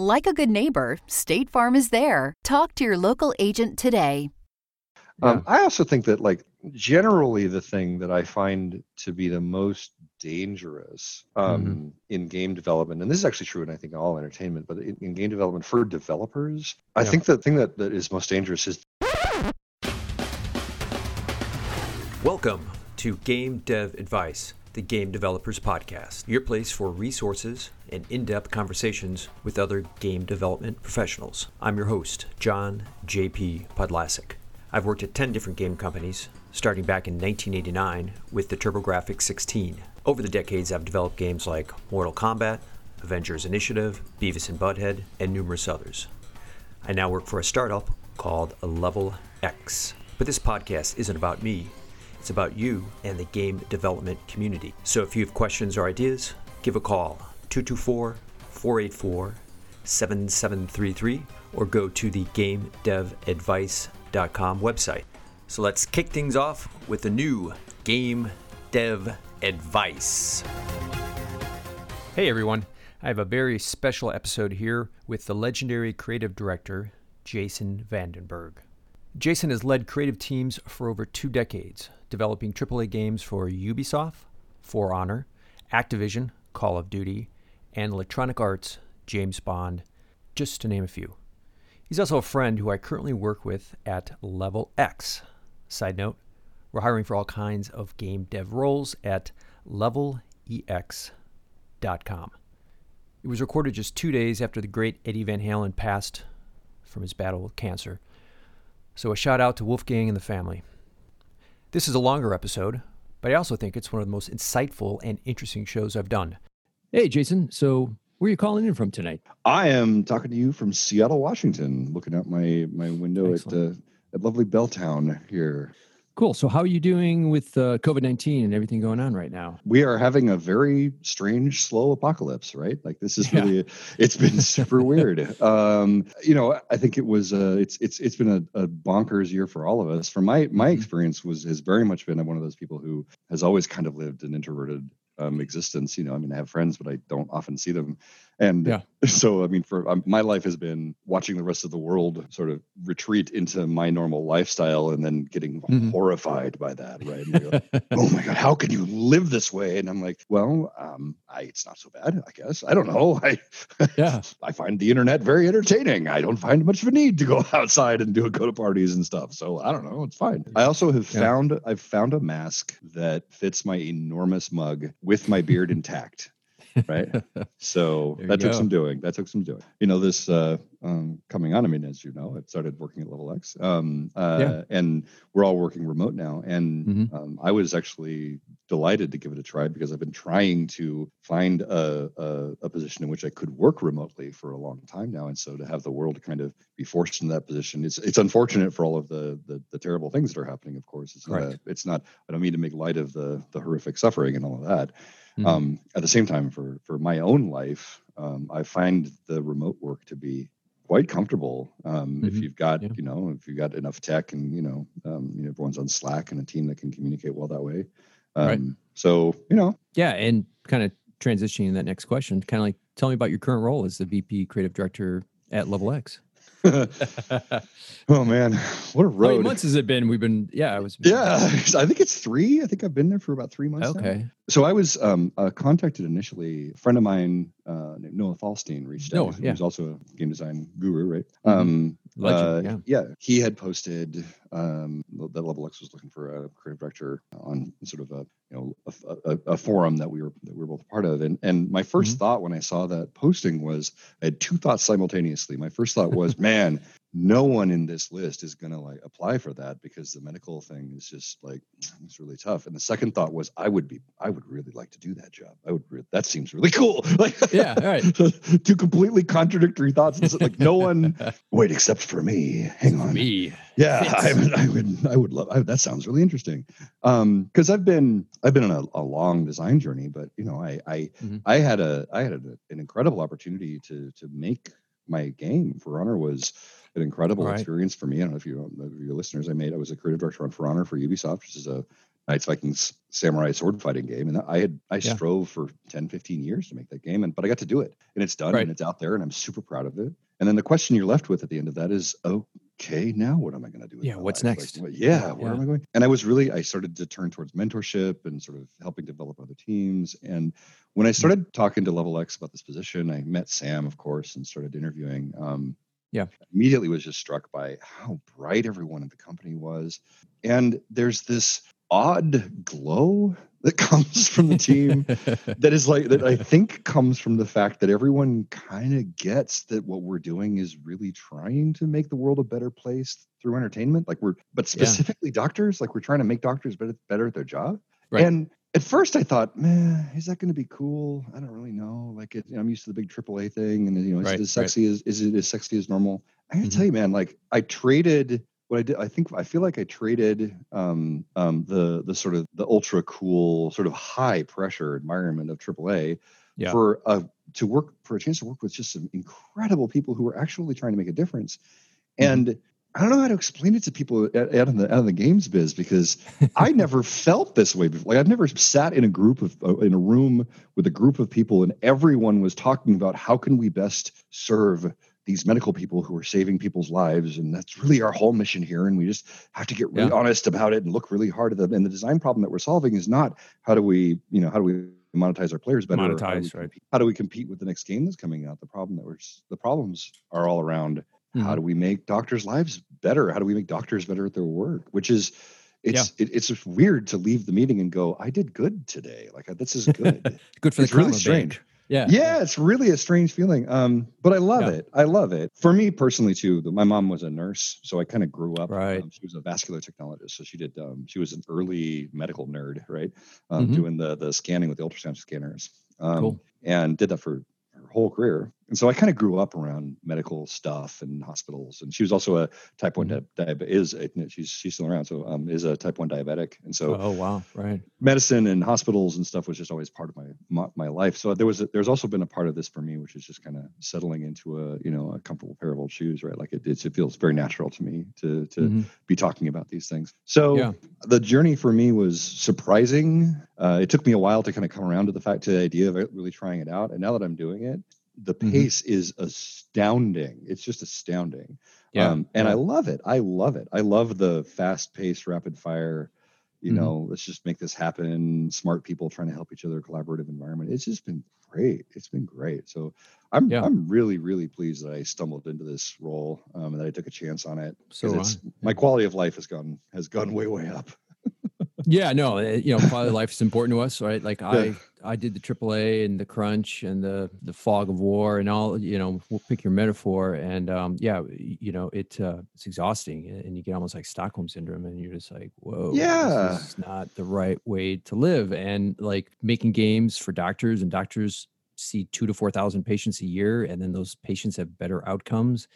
Like a good neighbor, State Farm is there. Talk to your local agent today. Um, I also think that, like, generally, the thing that I find to be the most dangerous um, Mm-hmm. in game development, and this is actually true in I think all entertainment, but in, in game development for developers, I Yeah. think the thing that, that is most dangerous is Welcome to Game Dev Advice, the Game Developers Podcast, your place for resources and in depth conversations with other game development professionals. I'm your host, John J.P. Podlasek. I've worked at 10 different game companies, starting back in 1989 with the TurboGrafx 16. Over the decades, I've developed games like Mortal Kombat, Avengers Initiative, Beavis and Butthead, and numerous others. I now work for a startup called Level Ex. But this podcast isn't about me, it's about you and the game development community. So if you have questions or ideas, give a call 224 484 7733 or go to the GameDevAdvice.com website. So let's kick things off with the new Game Dev Advice. Hey everyone, I have a very special episode here with the legendary creative director, Jason VandenBerghe. Jason has led creative teams for over two decades, developing AAA games for Ubisoft, For Honor, Activision, Call of Duty, and Electronic Arts, James Bond, just to name a few. He's also a friend who I currently work with at Level Ex. Side note, we're hiring for all kinds of game dev roles at levelex.com. It was recorded just two days after the great Eddie Van Halen passed from his battle with cancer. So a shout out to Wolfgang and the family. This is a longer episode, but I also think it's one of the most insightful and interesting shows I've done. Hey, Jason. So where are you calling in from tonight? I am talking to you from Seattle, Washington, looking out my my window at uh, at lovely Belltown here. Cool. So how are you doing with uh, COVID 19 and everything going on right now? we are having a very strange slow apocalypse right like this is Yeah. really it's been super weird um you know i think it was uh it's it's it's been a, a bonkers year for all of us for my my Mhm. experience was has very much been one of those people who has always kind of lived an introverted um, existence you know i mean i have friends but i don't often see them and Yeah. so i mean for um, my life has been watching the rest of the world sort of retreat into my normal lifestyle and then getting Mhm. horrified by that right? And you oh my god how can you live this way? And i'm like well um i it's not so bad i guess. I don't know. I Yeah. i find the internet very entertaining. I don't find much of a need to go outside and do a go to parties and stuff. So i don't know. It's fine. I also have Yeah. found i've found a mask that fits my enormous mug with my beard intact right so that took go. some doing that took some doing you know this uh um coming on i mean as you know i started working at level ex um uh Yeah. and we're all working remote now and Mhm. um, i was actually delighted to give it a try because i've been trying to find a, a, a position in which i could work remotely for a long time now and so to have the world kind of be forced into that position it's it's unfortunate for all of the the, the terrible things that are happening of course it's not a, it's not i don't mean to make light of the the horrific suffering and all of that Mhm. um, at the same time for for my own life um, i find the remote work to be quite comfortable um, if Mhm. you've got Yeah. you know if you've got enough tech and you know, um, you know everyone's on slack and a team that can communicate well that way um, Right. so you know Yeah. And kind of transitioning to that next question, kind of like tell me about your current role as the VP creative director at Level Ex. oh man what a road! How many months has it been? We've been, yeah, I was. yeah i think it's three i think i've been there for about three months now. Okay. So I was um, uh, contacted initially. A friend of mine uh, Noah Falstein reached Noah, out. yeah. Who's also a game design guru, right? Mhm. Um, Legend, uh, yeah. He had posted um, that Level Ex was looking for a creative director on sort of a you know a, a, a forum that we were that we were both part of. And and my 1st Mhm. thought when I saw that posting was I had two thoughts simultaneously. My first thought was, man, no one in this list is going to like apply for that because the medical thing is just like it's really tough. And the second thought was i would be i would really like to do that job. I would re- that seems really cool. Like yeah right. two completely contradictory thoughts. Like no one wait except for me. Hang on. Me. Yeah I would, I would i would love I, that sounds really interesting. Um because i've been i've been on a, a, long design journey but you know i i mm-hmm. i had a i had a, an incredible opportunity to to make my game for honor was an incredible right. experience for me. I don't know if you if your listeners I made. I was a creative director on For Honor for Ubisoft, which is a Knights Vikings samurai sword fighting game, and I had I yeah. strove for 10, 15 years to make that game, and but I got to do it, and it's done, right. and it's out there, and I'm super proud of it. And then the question you're left with at the end of that is, okay, now what am I going to do? yeah, what's life? next? Like, yeah, where yeah. am I going? And I was really, I started to turn towards mentorship and sort of helping develop other teams. And when I mm-hmm. started talking to Level Ex about this position, I met Sam, of course, and started interviewing. Um, yeah immediately was just struck by how bright everyone in the company was and there's this odd glow that comes from the team that is like that I think comes from the fact that everyone kind of gets that what we're doing is really trying to make the world a better place through entertainment like we're but specifically yeah. doctors like we're trying to make doctors better better at their job right. and at first I thought, man, is that going to be cool? I don't really know. Like, it, you know, I'm used to the big AAA thing, and you know, is right, it as sexy right. as is it as sexy as normal? I gotta mm-hmm. tell you, man, like I traded what I did. I think I feel like I traded um, um, the the sort of the ultra cool, sort of high pressure environment of AAA yeah. for a to work for a chance to work with just some incredible people who were actually trying to make a difference, mm-hmm. and I don't know how to explain it to people out in the out of the games biz because I never felt this way before. Like I've never sat in a group of uh, in a room with a group of people and everyone was talking about how can we best serve these medical people who are saving people's lives. And that's really our whole mission here. And we just have to get really yeah. honest about it and look really hard at them. And the design problem that we're solving is not how do we you know how do we monetize our players better? Monetize how right. compete, how do we compete with the next game that's coming out? The problem that we're the problems are all around Mm-hmm. How do we make doctors' lives better? How do we make doctors better at their work? Which is, it's yeah. it, it's just weird to leave the meeting and go, I did good today. Like this is good. good for it's the really strange. Yeah. Yeah, it's really a strange feeling. Um, but I love yeah. it. I love it. For me personally too, my mom was a nurse, so I kind of grew up. Right. Um, she was a vascular technologist, so she did. Um, she was an early medical nerd, right? Um, mm-hmm. Doing the the scanning with the ultrasound scanners. Um, cool. And did that for her whole career and so I kind of grew up around medical stuff and hospitals. And she was also a type one mm-hmm. diabetic. Is she's she's still around? So um, is a type one diabetic. And so oh wow, right. Medicine and hospitals and stuff was just always part of my my, my life. So there was a, there's also been a part of this for me, which is just kind of settling into a you know a comfortable pair of old shoes, right? Like it it feels very natural to me to to mm-hmm. be talking about these things. So yeah. the journey for me was surprising. Uh, it took me a while to kind of come around to the fact to the idea of really trying it out. And now that I'm doing it, the mm-hmm. pace mm-hmm. is astounding. It's just astounding. Yeah. Um, and yeah. I love it. I love it. I love the fast paced, rapid fire, you mm-hmm. know, let's just make this happen. Smart people trying to help each other, collaborative environment. It's just been great. It's been great. So I'm yeah. I'm really, really pleased that I stumbled into this role um, and that I took a chance on it. So it's, my quality of life has gone has gone way, way up yeah, no, you know, quality of life is important to us, right? Like I, I did the AAA and the crunch and the the fog of war and all. You know, we'll pick your metaphor, and um, yeah, you know, it uh, it's exhausting, and you get almost like Stockholm syndrome, and you're just like, whoa, yeah, this is not the right way to live. And like making games for doctors, and doctors see two to four thousand patients a year, and then those patients have better outcomes,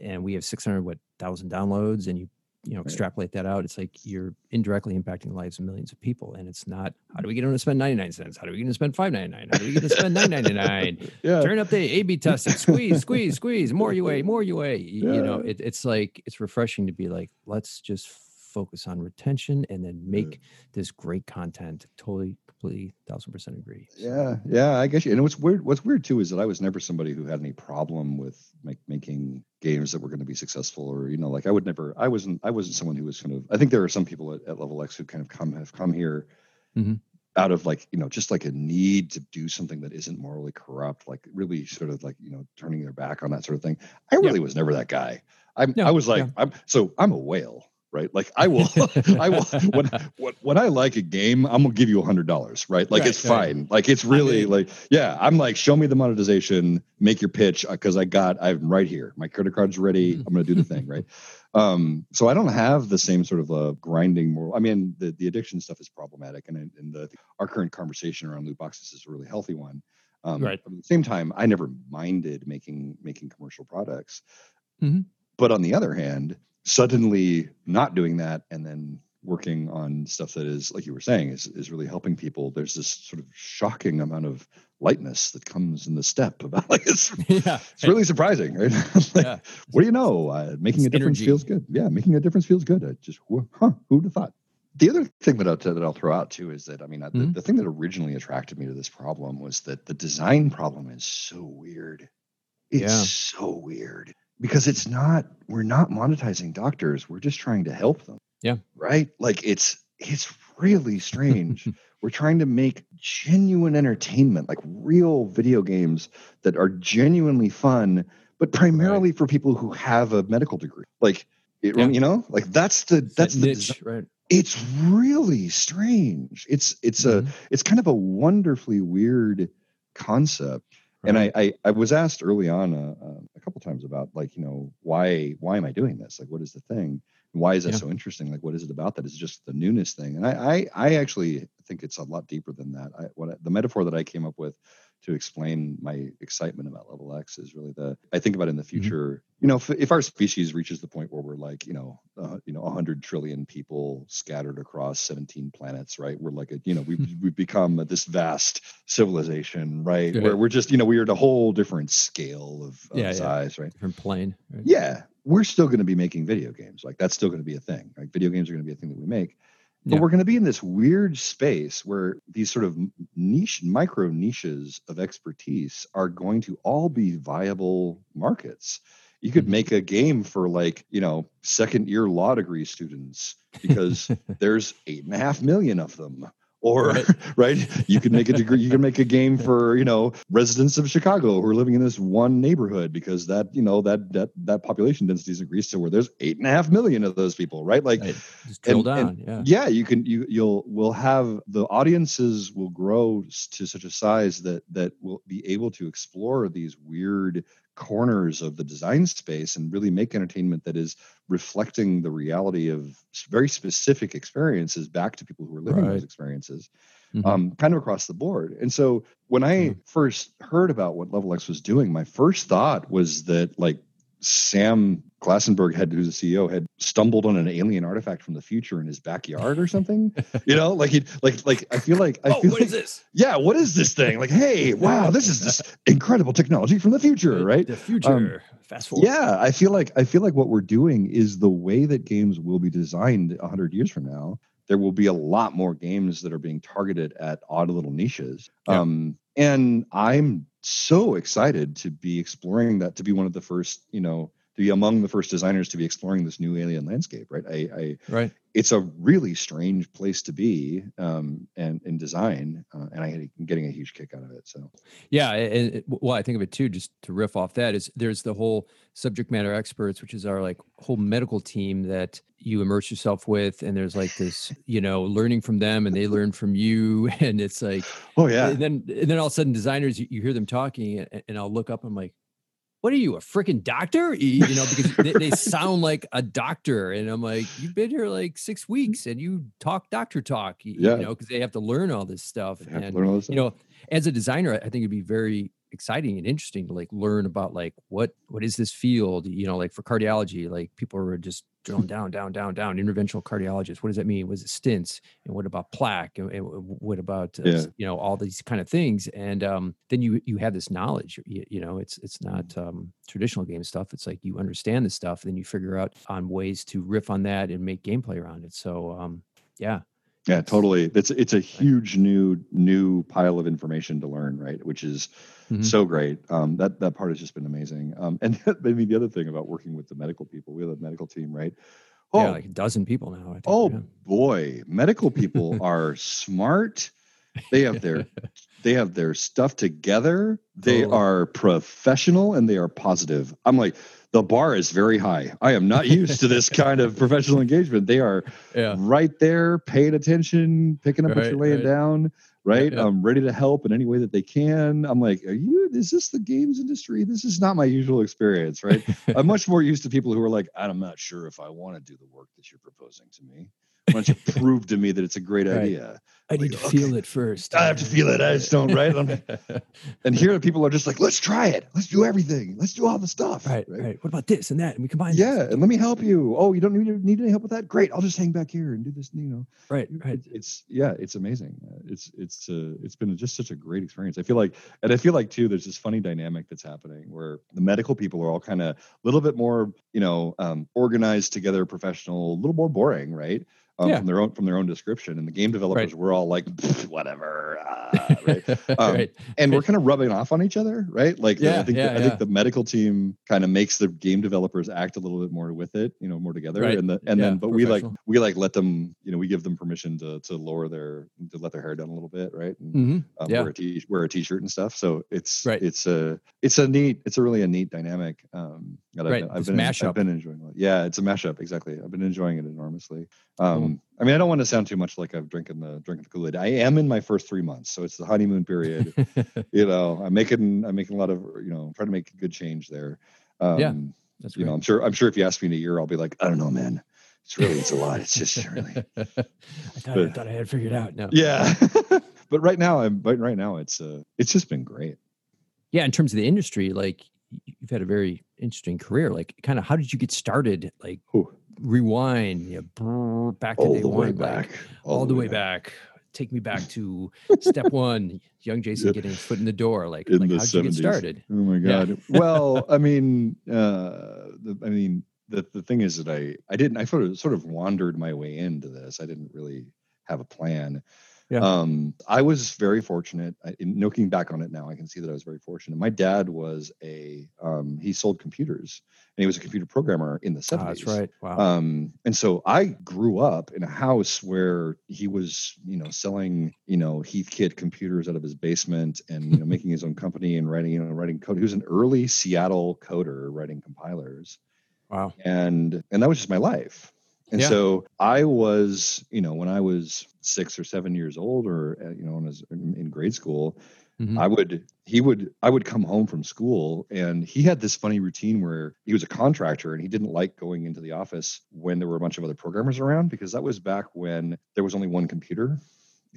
and we have six hundred what thousand downloads, and you you know extrapolate that out it's like you're indirectly impacting the lives of millions of people and it's not how do we get them to spend 99 cents? How do we get them to spend 599 how do we get them to spend 999 yeah. turn up the a b testing squeeze squeeze squeeze more ua more ua yeah. you know it, it's like it's refreshing to be like let's just focus on retention and then make mm. this great content totally completely thousand percent agree. So. Yeah, yeah, I guess. You. And what's weird, what's weird too, is that I was never somebody who had any problem with make, making games that were going to be successful, or you know, like I would never. I wasn't. I wasn't someone who was kind of. I think there are some people at, at Level Ex who kind of come have come here. Mm-hmm. Out of like you know just like a need to do something that isn't morally corrupt, like really sort of like you know turning their back on that sort of thing. I really yeah. was never that guy. I no, I was like yeah. I'm so I'm a whale right? Like I will, I will. When, when when I like a game, I'm gonna give you a hundred dollars, right? Like Right, it's right. fine. Like it's really mean- like yeah. I'm like, show me the monetization, make your pitch because I got I'm right here. My credit card's ready. I'm gonna do the thing, right? Um, so I don't have the same sort of uh, grinding moral. I mean, the the addiction stuff is problematic, and and the our current conversation around loot boxes is a really healthy one. Um, Right. but At the same time, I never minded making making commercial products. Mhm. But on the other hand, suddenly not doing that and then working on stuff that is, like you were saying, is is really helping people. There's this sort of shocking amount of lightness that comes in the step about like it's yeah. it's really surprising, right? like, Yeah. what do you know? Uh, making It's a difference energy. feels good. Yeah, making a difference feels good. I just, huh? Who'd have thought? The other thing that I'll, that I'll throw out too is that I mean, uh, the, Mhm. the thing that originally attracted me to this problem was that the design problem is so weird. It's Yeah. so weird because it's not. We're not monetizing doctors. We're just trying to help them. Yeah. Right. Like it's it's really strange. we're trying to make genuine entertainment, like real video games that are genuinely fun, but primarily for people who have a medical degree. Like, it, Yeah. you know, like that's the That that's the niche, right? it's really strange. It's it's a Mhm. it's kind of a wonderfully weird concept. And I, I I was asked early on uh, uh, a couple times about like you know why why am I doing this? Like what is the thing? Why is that Yeah. so interesting? Like what is it about that? Is just the newness thing? And I I, I actually think it's a lot deeper than that. I, what I, the metaphor that I came up with to explain my excitement about level Ex is really the I think about in the Mm-hmm. future. You know, if, if our species reaches the point where we're like you know uh, you know 100 trillion people scattered across 17 planets, right? We're like a you know we've we've become this vast civilization, right? Yeah. Where we're just you know we're at a whole different scale of, of Yeah, yeah. size, right? Different plane. Right? Yeah, we're still going to be making video games. Like that's still going to be a thing. Like video games are going to be a thing that we make. But Yeah. we're going to be in this weird space where these sort of niche, micro niches of expertise are going to all be viable markets. You could Mhm. make a game for like, you know, second year law degree students because there's eight and a half million of them. Or Right. right. you can make a degree. You can make a game for you know residents of Chicago who are living in this one neighborhood because that you know that that that population density has increased to where there's eight and a half million of those people, right? Like Right. Just drill and- down. and- yeah. yeah you can you you'll will have the audiences will grow to such a size that that will be able to explore these weird corners of the design space and really make entertainment that is reflecting the reality of very specific experiences back to people who are living Right. those experiences Mhm. um, kind of across the board. And so when I Mhm. first heard about what Level Ex was doing, my first thought was that like Sam Glassenberg had, who's the CEO, had stumbled on an alien artifact from the future in his backyard or something. you know, like he, like, like I feel like I oh, feel what like, is this? yeah, what is this thing? Like, hey, wow, this is this incredible technology from the future, right? The future. Um, Fast forward. Yeah, I feel like I feel like what we're doing is the way that games will be designed 100 years from now. There will be a lot more games that are being targeted at odd little niches. Yeah. Um, and I'm so excited to be exploring that, to be one of the first, you know, to be among the first designers to be exploring this new alien landscape. Right? I, I Right. it's a really strange place to be, um, and in design, uh, and I'm getting a huge kick out of it. So Yeah, and well, I think of it too. Just to riff off that is there's the whole subject matter experts, which is our like whole medical team that you immerse yourself with, and there's like this, you know, learning from them, and they learn from you, and it's like, oh yeah, and then and then all of a sudden designers, you, you hear them talking, and, and I'll look up, I'm like. What are you, a freaking doctor? You you know, because they, they sound like a doctor, and I'm like, you've been here like six weeks, and you talk doctor talk, you, Yeah. you know, because they have to learn all this stuff. I have to and learn all this you know as a designer i think it'd be very exciting and interesting to like learn about like what what is this field you know like for cardiology like people are just drilling down down down down interventional cardiologist what does that mean? Was it stents? And what about plaque? And, and what about uh, Yeah. you know all these kind of things? And um then you you have this knowledge you, you know it's it's not um traditional game stuff it's like you understand the stuff then you figure out on ways to riff on that and make gameplay around it. So um yeah Yeah, totally. It's it's a huge new new pile of information to learn, right? Which is Mhm. so great. Um, that that part has just been amazing. Um, and maybe the other thing about working with the medical people, we have a medical team, right? Oh, yeah like a dozen people now I think, oh yeah. boy, medical people are smart. They have their they have their stuff together. They Totally. are professional and they are positive. I'm like, the bar is very high. I am not used to this kind of professional engagement. They are Yeah. right there, paying attention, picking up what you're laying right. down, right? yeah. I'm ready to help in any way that they can. I'm like, are you, is this the games industry? This is not my usual experience, right? I'm much more used to people who are like, I'm not sure if I want to do the work that you're proposing to me. Why don't you prove to me that it's a great Right. idea? I need to Okay. feel it first. I have to feel it. I just don't, right? And here the people are just like, let's try it. Let's do everything. Let's do all the stuff. right, right. What about this and that? And we combine. this. Yeah, and let me help you. Oh, you don't need, need any help with that? Great. I'll just hang back here and do this. You know, Right, right. It's yeah, it's amazing. It's it's uh, it's been just such a great experience. I feel like, and I feel like too, there's this funny dynamic that's happening where the medical people are all kind of a little bit more, you know, um, organized together, professional, a little more boring, right? Um, Yeah. From their own from their own description, and the game developers, we're all like, whatever, uh, right? Um, right. and we're kind of rubbing off on each other, right? Like, the- I think yeah, the, I think the medical team kind of makes the game developers act a little bit more with it, you know, more together. Right. And the and Yeah, then, but we like we like let them, you know, we give them permission to to lower their to let their hair down a little bit, right? And, hmm um, yeah. wear a t wear a t-shirt and stuff. So it's Right. it's a it's a neat it's a really a neat dynamic. Um, that Right, I've, been- I've been mashup. I've been enjoying. it. Yeah, it's a mashup exactly. I've been enjoying it enormously. Um, Cool. I mean, I don't want to sound too much like I'm drinking the drinking the Kool Aid. I am in my first three months, so it's the honeymoon period. you know, I'm making I'm making a lot of you know trying to make a good change there. Um, Yeah, That's you great. know, I'm sure I'm sure if you ask me in a year, I'll be like, I don't know, man. It's really it's a lot. It's just really I thought, I but- thought I had it figured out. No. yeah. but right now, I'm but right now it's uh it's just been great. yeah in terms of the industry like you've had a very interesting career like kind of how did you get started like Ooh, rewind you know, back to all day the way one like, back. all, the way back. take me back to step one young jason Yeah. getting his foot in the door like, In like how'd you get started Oh my Yeah. god. well, I mean, uh, the, I mean, the the thing is that I I didn't I sort of sort of wandered my way into this. I didn't really have a plan. Yeah. Um, I was very fortunate. I, in looking back on it now, I can see that I was very fortunate. My dad was a um, he sold computers and he was a computer programmer in the Ah, seventies. that's right wow Um, and so I grew up in a house where he was, you know, selling, you know, Heathkit computers out of his basement and you know making his own company and writing, you know, writing code. He was an early Seattle coder writing compilers, wow and and that was just my life. And Yeah. so I was, you know, when I was six or seven years old, or uh, you know, when I was in, in grade school, Mhm. I would he would I would come home from school and he had this funny routine where he was a contractor and he didn't like going into the office when there were a bunch of other programmers around because that was back when there was only one computer.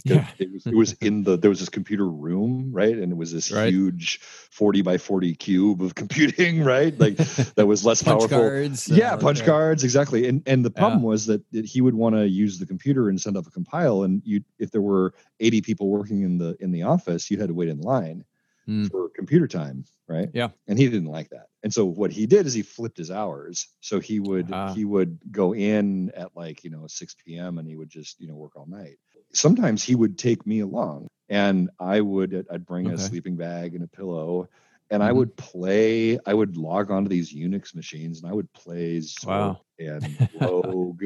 It- Yeah. It was it was in the there was this computer room, right? And it was this Right. huge 40 by 40 cube of computing, right? Like that was less punch powerful. cards Yeah, uh, punch yeah. cards exactly. And and the problem was that, that he would want to use the computer and send up a compile, and you if there were eighty people working in the in the office, you had to wait in line Mm. for computer time, right? Yeah. And he didn't like that. And so what he did is he flipped his hours. So he would Ah. he would go in at like you know six p.m. and he would just you know work all night. Sometimes he would take me along, and I would I'd bring a sleeping bag and a pillow. And I Mhm. would play. I would log onto these Unix machines, and I would play Zork Wow. and Rogue,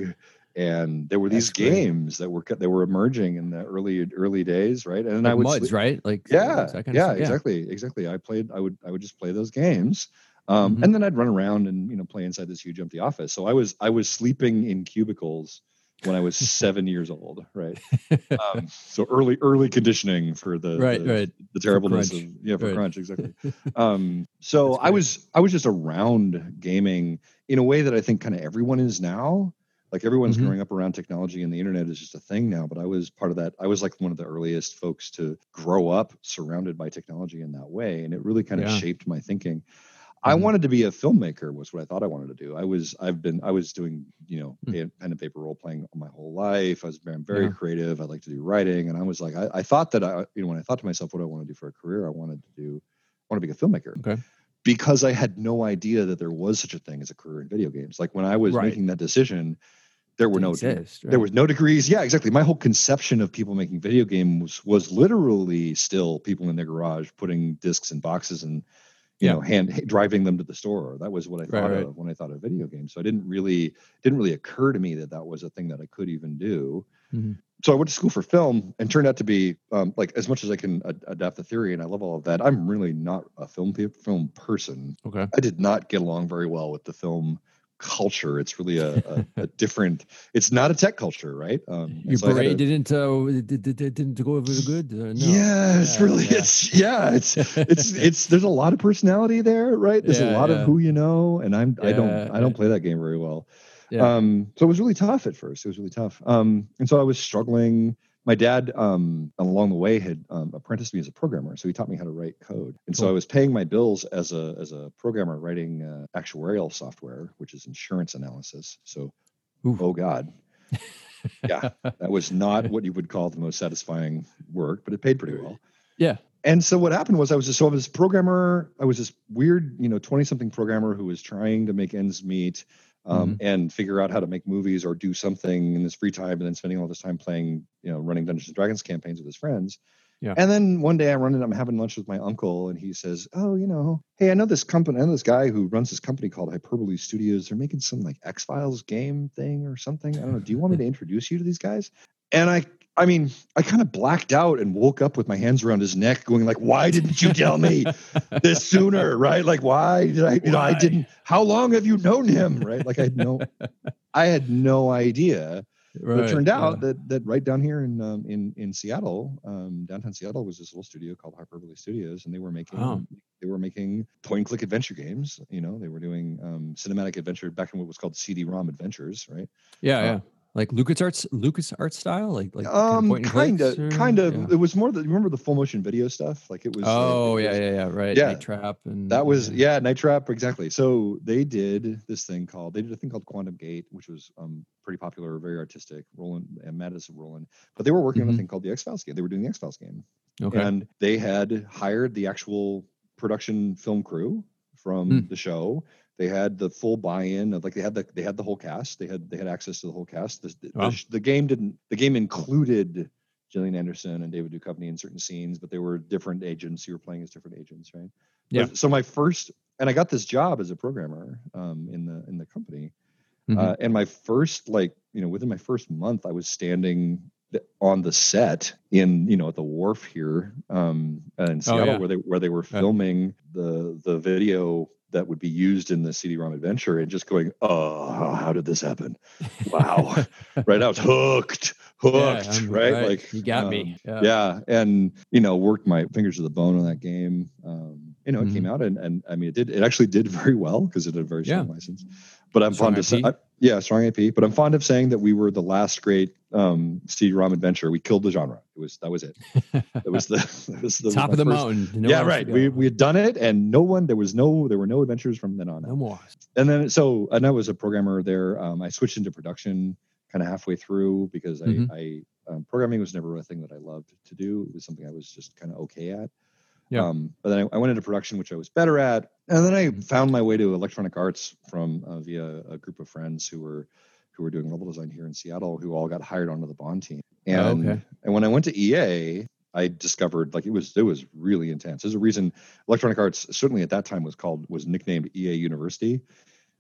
and there were these That's great. games that were that were emerging in the early early days, right? And like I would muds sleep- right like yeah, kind yeah, exactly, exactly. I played. I would. I would just play those games, um, Mhm. and then I'd run around and you know play inside this huge empty office. So I was I was sleeping in cubicles when I was seven years old, right? Um, so early early conditioning for the right the, right the terribleness of yeah for Right. crunch exactly. um, so I was I was just around gaming in a way that I think kind of everyone is now. Like everyone's Mhm. growing up around technology and the internet is just a thing now. But I was part of that. I was like one of the earliest folks to grow up surrounded by technology in that way, and it really kind of Yeah. shaped my thinking. I Mhm. wanted to be a filmmaker was what I thought I wanted to do. I was I've been I was doing you know Hmm. pen and paper role playing my whole life. I was very, I'm very Yeah. creative. I like to do writing, and I was like I, I thought that I you know when I thought to myself what do I want to do for a career, I wanted to do I want to be a filmmaker okay because I had no idea that there was such a thing as a career in video games. Like when I was Right. making that decision, there were no exist, there was no degrees. Yeah, exactly. My whole conception of people making video games was literally still people in their garage putting discs in boxes and you Yeah. know hand driving them to the store. That was what I thought right. of when I thought of video games. So I didn't really didn't really occur to me that that was a thing that I could even do. Mhm. so I went to school for film and turned out to be um, like as much as I can ad- adapt the theory and I love all of that. I'm really not a film film person. Okay. I did not get along very well with the film culture. It's really a, a, a different. It's not a tech culture, right? Um, Your so parade to- didn't uh, did, did, did- didn't go over the good. Uh, no. Yeah, it's Yeah, really yeah. it's yeah, it's it's it's there's a lot of personality there, right? There's a lot yeah. of who you know, and I'm I don't I don't play that game very well. Yeah. Um, so it was really tough at first. It was really tough. Um, and so I was struggling. My dad, um, along the way, had um, apprenticed me as a programmer, so he taught me how to write code. And so I was paying my bills as a as a programmer, writing uh, actuarial software, which is insurance analysis. So, Ooh. oh god, yeah, that was not what you would call the most satisfying work, but it paid pretty well. yeah. And so what happened was I was just, so I was this programmer. I was this weird, you know, 20 something programmer who was trying to make ends meet um, and figure out how to make movies or do something in his free time and then spending all this time playing, you know, running Dungeons and Dragons campaigns with his friends. Yeah. And then one day I run in, I'm having lunch with my uncle and he says, Oh, you know, hey, I know this company, I know this guy who runs this company called Hyperbole Studios. They're making some like X Files game thing or something. I don't know. Do you want me to introduce you to these guys? And I, I mean, I kind of blacked out and woke up with my hands around his neck, going like, "Why didn't you tell me this sooner? Right? Like, why did I? You know, I didn't. How long have you known him? Right? Like, I had no, I had no idea. Right. But it turned out yeah. that that right down here in um, in in Seattle, um, downtown Seattle, was this little studio called Hyperbole Studios, and they were making Wow. they were making point and click adventure games. You know, they were doing um, cinematic adventure back in what was called CD-ROM adventures, right? Yeah, uh, yeah. Like Lucas Arts, Lucas Art style, like like um, kind of, kind of. yeah. It was more the remember the full motion video stuff. Like it was. Oh it yeah, was- yeah, yeah. Right. yeah. Night Trap and That was yeah, Night Trap exactly. So they did this thing called they did a thing called Quantum Gate, which was um pretty popular, very artistic. Roland and Madness of Roland, but they were working on Mhm. a thing called the X Files game. They were doing the X Files game, Okay. and they had hired the actual production film crew from Hmm. the show. They had the full buy-in of like they had the they had the whole cast. They had they had access to the whole cast. The, Wow. the, the game didn't. The game included Gillian Anderson and David Duchovny in certain scenes, but they were different agents who were playing as different agents, right? Yeah. But- So my first, and I got this job as a programmer um, in the in the company, Mhm. uh, and my first like you know within my first month, I was standing on the set in you know at the wharf here um, in Seattle Oh, yeah. where they where they were Yeah. filming the the video that would be used in the CD-ROM adventure, and just going, oh, how did this happen? Wow, right? I was hooked, hooked, Yeah, I'm- right? Like you got um, me. Yeah. yeah and you know worked my fingers to the bone on that game um you know it Mm-hmm. came out and, and i mean it did it actually did very well because it had a very strong license but i'm Strong fond of saying yeah strong ip but i'm fond of saying that we were the last great um cd-rom adventure we killed the genre it was that was it it was the was the Top my of the first- mountain. no yeah right we, we had done it and no one there was no there were no adventures from then on no out more. and then so and I was a programmer there. Um, I switched into production kind of halfway through because I, Mhm. I um, programming was never a thing that I loved to do. It was something I was just kind of okay at. Yeah. Um, but then I, I went into production, which I was better at, and then I found my way to electronic arts from uh, via a group of friends who were who were doing level design here in Seattle, who all got hired onto the Bond team. And Oh, okay. and when I went to EA, I discovered like it was it was really intense. There's a reason Electronic Arts certainly at that time was called was nicknamed EA University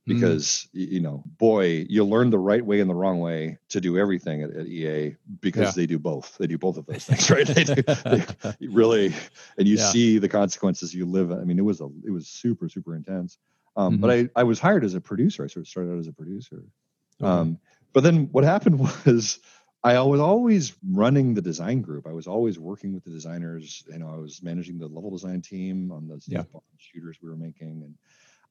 Mm. because y you know boy you learn the right way and the wrong way to do everything at, at EA because Yeah. they do both. They do both of those things, right? they do, they, really and you Yeah. see the consequences you live. I mean, it was a it was super super intense. Um, But Mm-hmm. I I was hired as a producer. I sort of started out as a producer. Okay. Um, but then what happened was I was always running the design group. I was always working with the designers. You know, I was managing the level design team on the Yeah. shooters we were making, and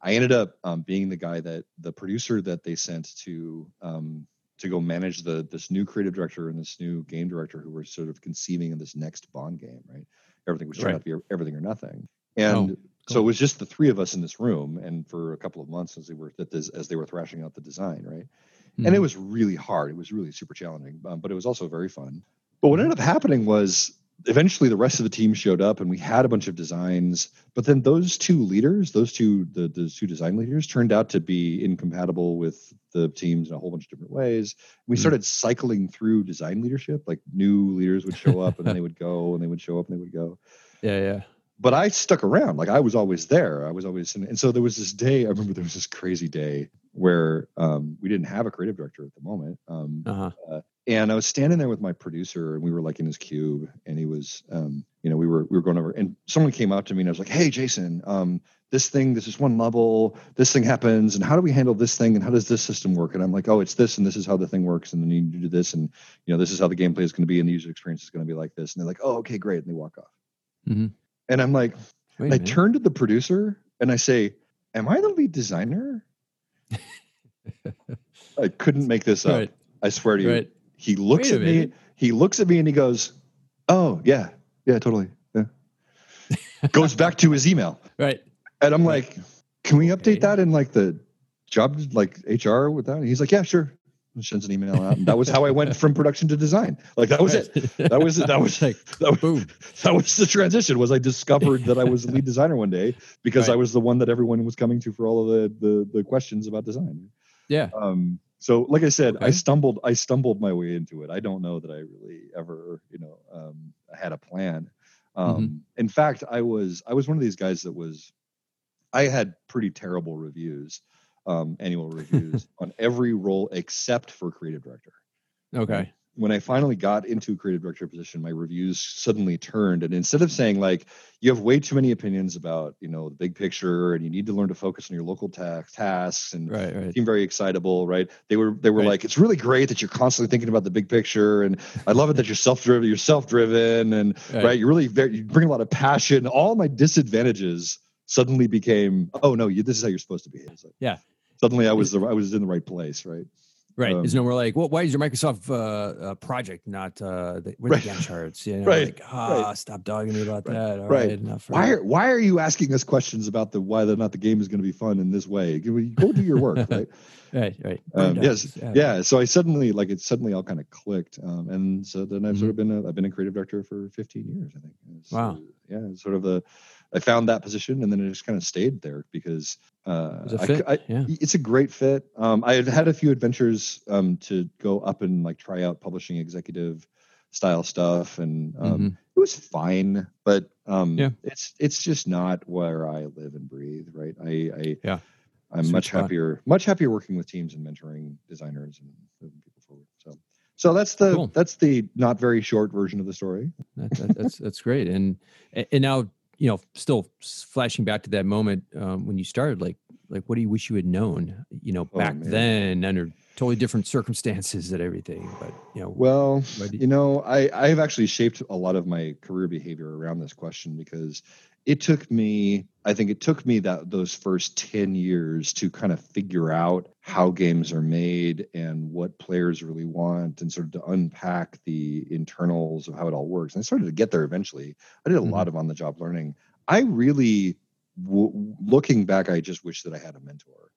I ended up um, being the guy that the producer that they sent to um, to go manage the this new creative director and this new game director who were sort of conceiving of this next Bond game. Right, everything was turned out to be everything or nothing, and. Oh, So it was just the three of us in this room, and for a couple of months as they were as they were thrashing out the design, right? And it Mhm. was really hard. It was really super challenging, um, but it was also very fun. But what ended up happening was eventually the rest of the team showed up, and we had a bunch of designs. But then those two leaders, those two the those two design leaders, turned out to be incompatible with the teams in a whole bunch of different ways. We Hmm. started cycling through design leadership. Like new leaders would show up, and then they would go, and they would show up, and they would go. yeah, yeah. But I stuck around. Like I was always there. I was always, and so there was this day. I remember there was this crazy day where um, we didn't have a creative director at the moment. Um, uh-huh. uh, and I was standing there with my producer, and we were like in his cube, and he was, um, you know, we were we were going over, and someone came up to me and I was like, "Hey, Jason, um, this thing, this is one level, this thing happens, and how do we handle this thing, and how does this system work?" And I'm like, "Oh, it's this, and this is how the thing works, and then you need to do this, and you know, this is how the gameplay is going to be, and the user experience is going to be like this." And they're like, "Oh, okay, great," and they walk off. Mm-hmm. And I'm like, Wait, I turn to the producer and I say, "Am I the lead designer?" I couldn't make this up. Right. I swear to you. Right. He looks at me. He looks at me and he goes, "Oh yeah, yeah, totally." Yeah. goes back to his email. Right. And I'm like, "Can we update okay. that in like the job, like HR with that?" And he's like, "Yeah, sure." And sends an email out. And that was how I went from production to design. Like that was right. it. That was it. That was like that was, boom. that was the transition. Was I discovered that I was the lead designer one day because right. I was the one that everyone was coming to for all of the the, the questions about design. Yeah. Um, so like i said okay. i stumbled i stumbled my way into it i don't know that i really ever you know um, had a plan um, mm-hmm. in fact i was i was one of these guys that was i had pretty terrible reviews um, annual reviews on every role except for creative director okay when I finally got into a creative director position, my reviews suddenly turned. And instead of saying like you have way too many opinions about you know the big picture and you need to learn to focus on your local ta- tasks and right, right. seem very excitable, right? They were they were right. like it's really great that you're constantly thinking about the big picture, and I love it that you're self driven, you're self driven, and right. you're really very, you bring a lot of passion. All my disadvantages suddenly became oh no, you, this is how you're supposed to be. Like, yeah. Suddenly I was the I was in the right place, right? Right. Um, There's no more like, well, why is your Microsoft uh, uh, project not uh, the, where right. the Gantt charts? You know, right. like, ah, right. stop dogging me about right. that. All right. right. Enough. Why are, why are you asking us questions about the why not the game is going to be fun in this way? Go do your work, right? right. Right. Um, yes. Yeah. yeah. So I suddenly like it suddenly all kind of clicked, um, and so then I've mm-hmm. sort of been a, I've been a creative director for 15 years, I think. wow. Yeah. Sort of the I found that position and then it just kind of stayed there because uh, I, I, yeah. it's a great fit. Um, I had had a few adventures um, to go up and like try out publishing executive style stuff, and um, mm-hmm. it was fine. But um, yeah. it's it's just not where I live and breathe. Right? I, I yeah. I'm much spot. happier, much happier working with teams and mentoring designers and moving people forward. So, so that's the cool. that's the not very short version of the story. That, that, that's that's great. And and now you know, still flashing back to that moment um, when you started, like, like what do you wish you had known, you know, oh, back oh, then under totally different circumstances and everything. But you know, well, you, you know, I I've actually shaped a lot of my career behavior around this question because it took me i think it took me that those first 10 years to kind of figure out how games are made and what players really want and sort of to unpack the internals of how it all works and i started to get there eventually i did a mm-hmm. lot of on the job learning i really w- looking back i just wish that i had a mentor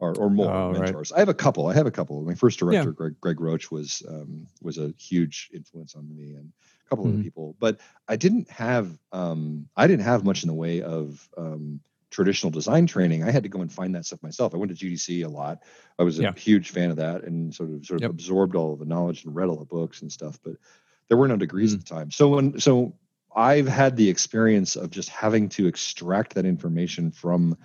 or, or more oh, mentors. Right. I have a couple. I have a couple. My first director, yeah. Greg, Greg Roach, was um, was a huge influence on me, and couple mm-hmm. of people, but I didn't have um, I didn't have much in the way of um, traditional design training. I had to go and find that stuff myself. I went to GDC a lot. I was a yeah. huge fan of that and sort of sort of yep. absorbed all of the knowledge and read all the books and stuff. But there were no degrees mm-hmm. at the time. So when so I've had the experience of just having to extract that information from,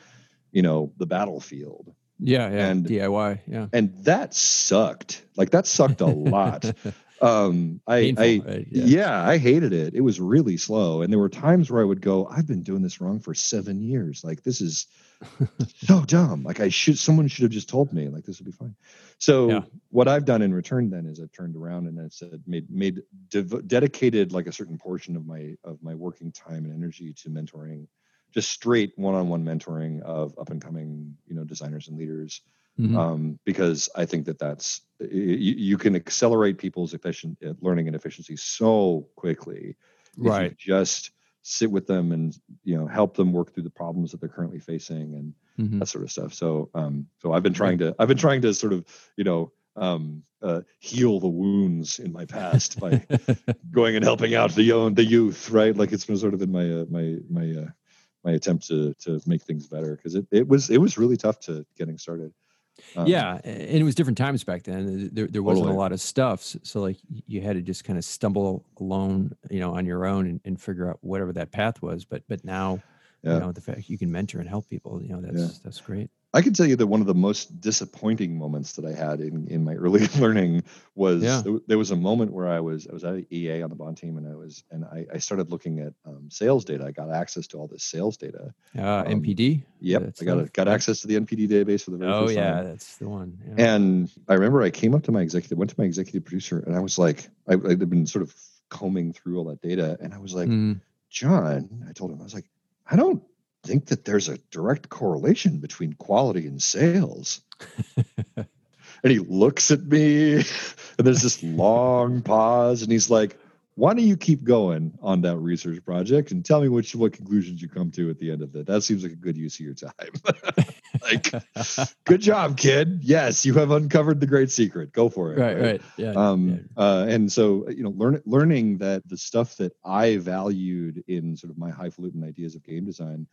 you know, the battlefield. Yeah, yeah, and DIY, yeah, and that sucked. Like that sucked a lot. um i Painful, i right? yeah. yeah. i hated it it was really slow and there were times where i would go i've been doing this wrong for seven years like this is so dumb like i should someone should have just told me like this would be fine so yeah. what i've done in return then is i've turned around and i said made made dev- dedicated like a certain portion of my of my working time and energy to mentoring just straight one-on-one mentoring of up and coming you know designers and leaders mm-hmm. um, because I think that that's you, you, can accelerate people's efficient uh, learning and efficiency so quickly. Right. just sit with them and you know help them work through the problems that they're currently facing and mm-hmm. that sort of stuff. So um, so I've been trying to I've been trying to sort of you know um, uh, heal the wounds in my past by going and helping out the young the youth right like it's been sort of in my uh, my my uh, my attempt to to make things better because it, it was it was really tough to getting started Um, yeah, and it was different times back then. There, there wasn't totally. a lot of stuff, so, so, like you had to just kind of stumble alone, you know, on your own and, and figure out whatever that path was. But but now, yeah. you know, the fact you can mentor and help people, you know, that's yeah. that's great. I can tell you that one of the most disappointing moments that I had in, in my early learning was yeah. there, there, was a moment where I was I was at EA on the bond team and I was and I, I started looking at um, sales data. I got access to all this sales data. Uh, um, NPD. Yep, that's I got a, got access to the NPD database for the very oh yeah, time. that's the one. Yeah. And I remember I came up to my executive, went to my executive producer, and I was like, I, I'd been sort of combing through all that data, and I was like, mm. John, I told him I was like, I don't think that there's a direct correlation between quality and sales. and he looks at me, and there's this long pause, and he's like, why don't you keep going on that research project and tell me which what conclusions you come to at the end of it? That seems like a good use of your time. like, good job, kid. Yes, you have uncovered the great secret. Go for it. Right, right. right. Yeah. Um, yeah. Uh, and so you know, learn, learning that the stuff that I valued in sort of my highfalutin ideas of game design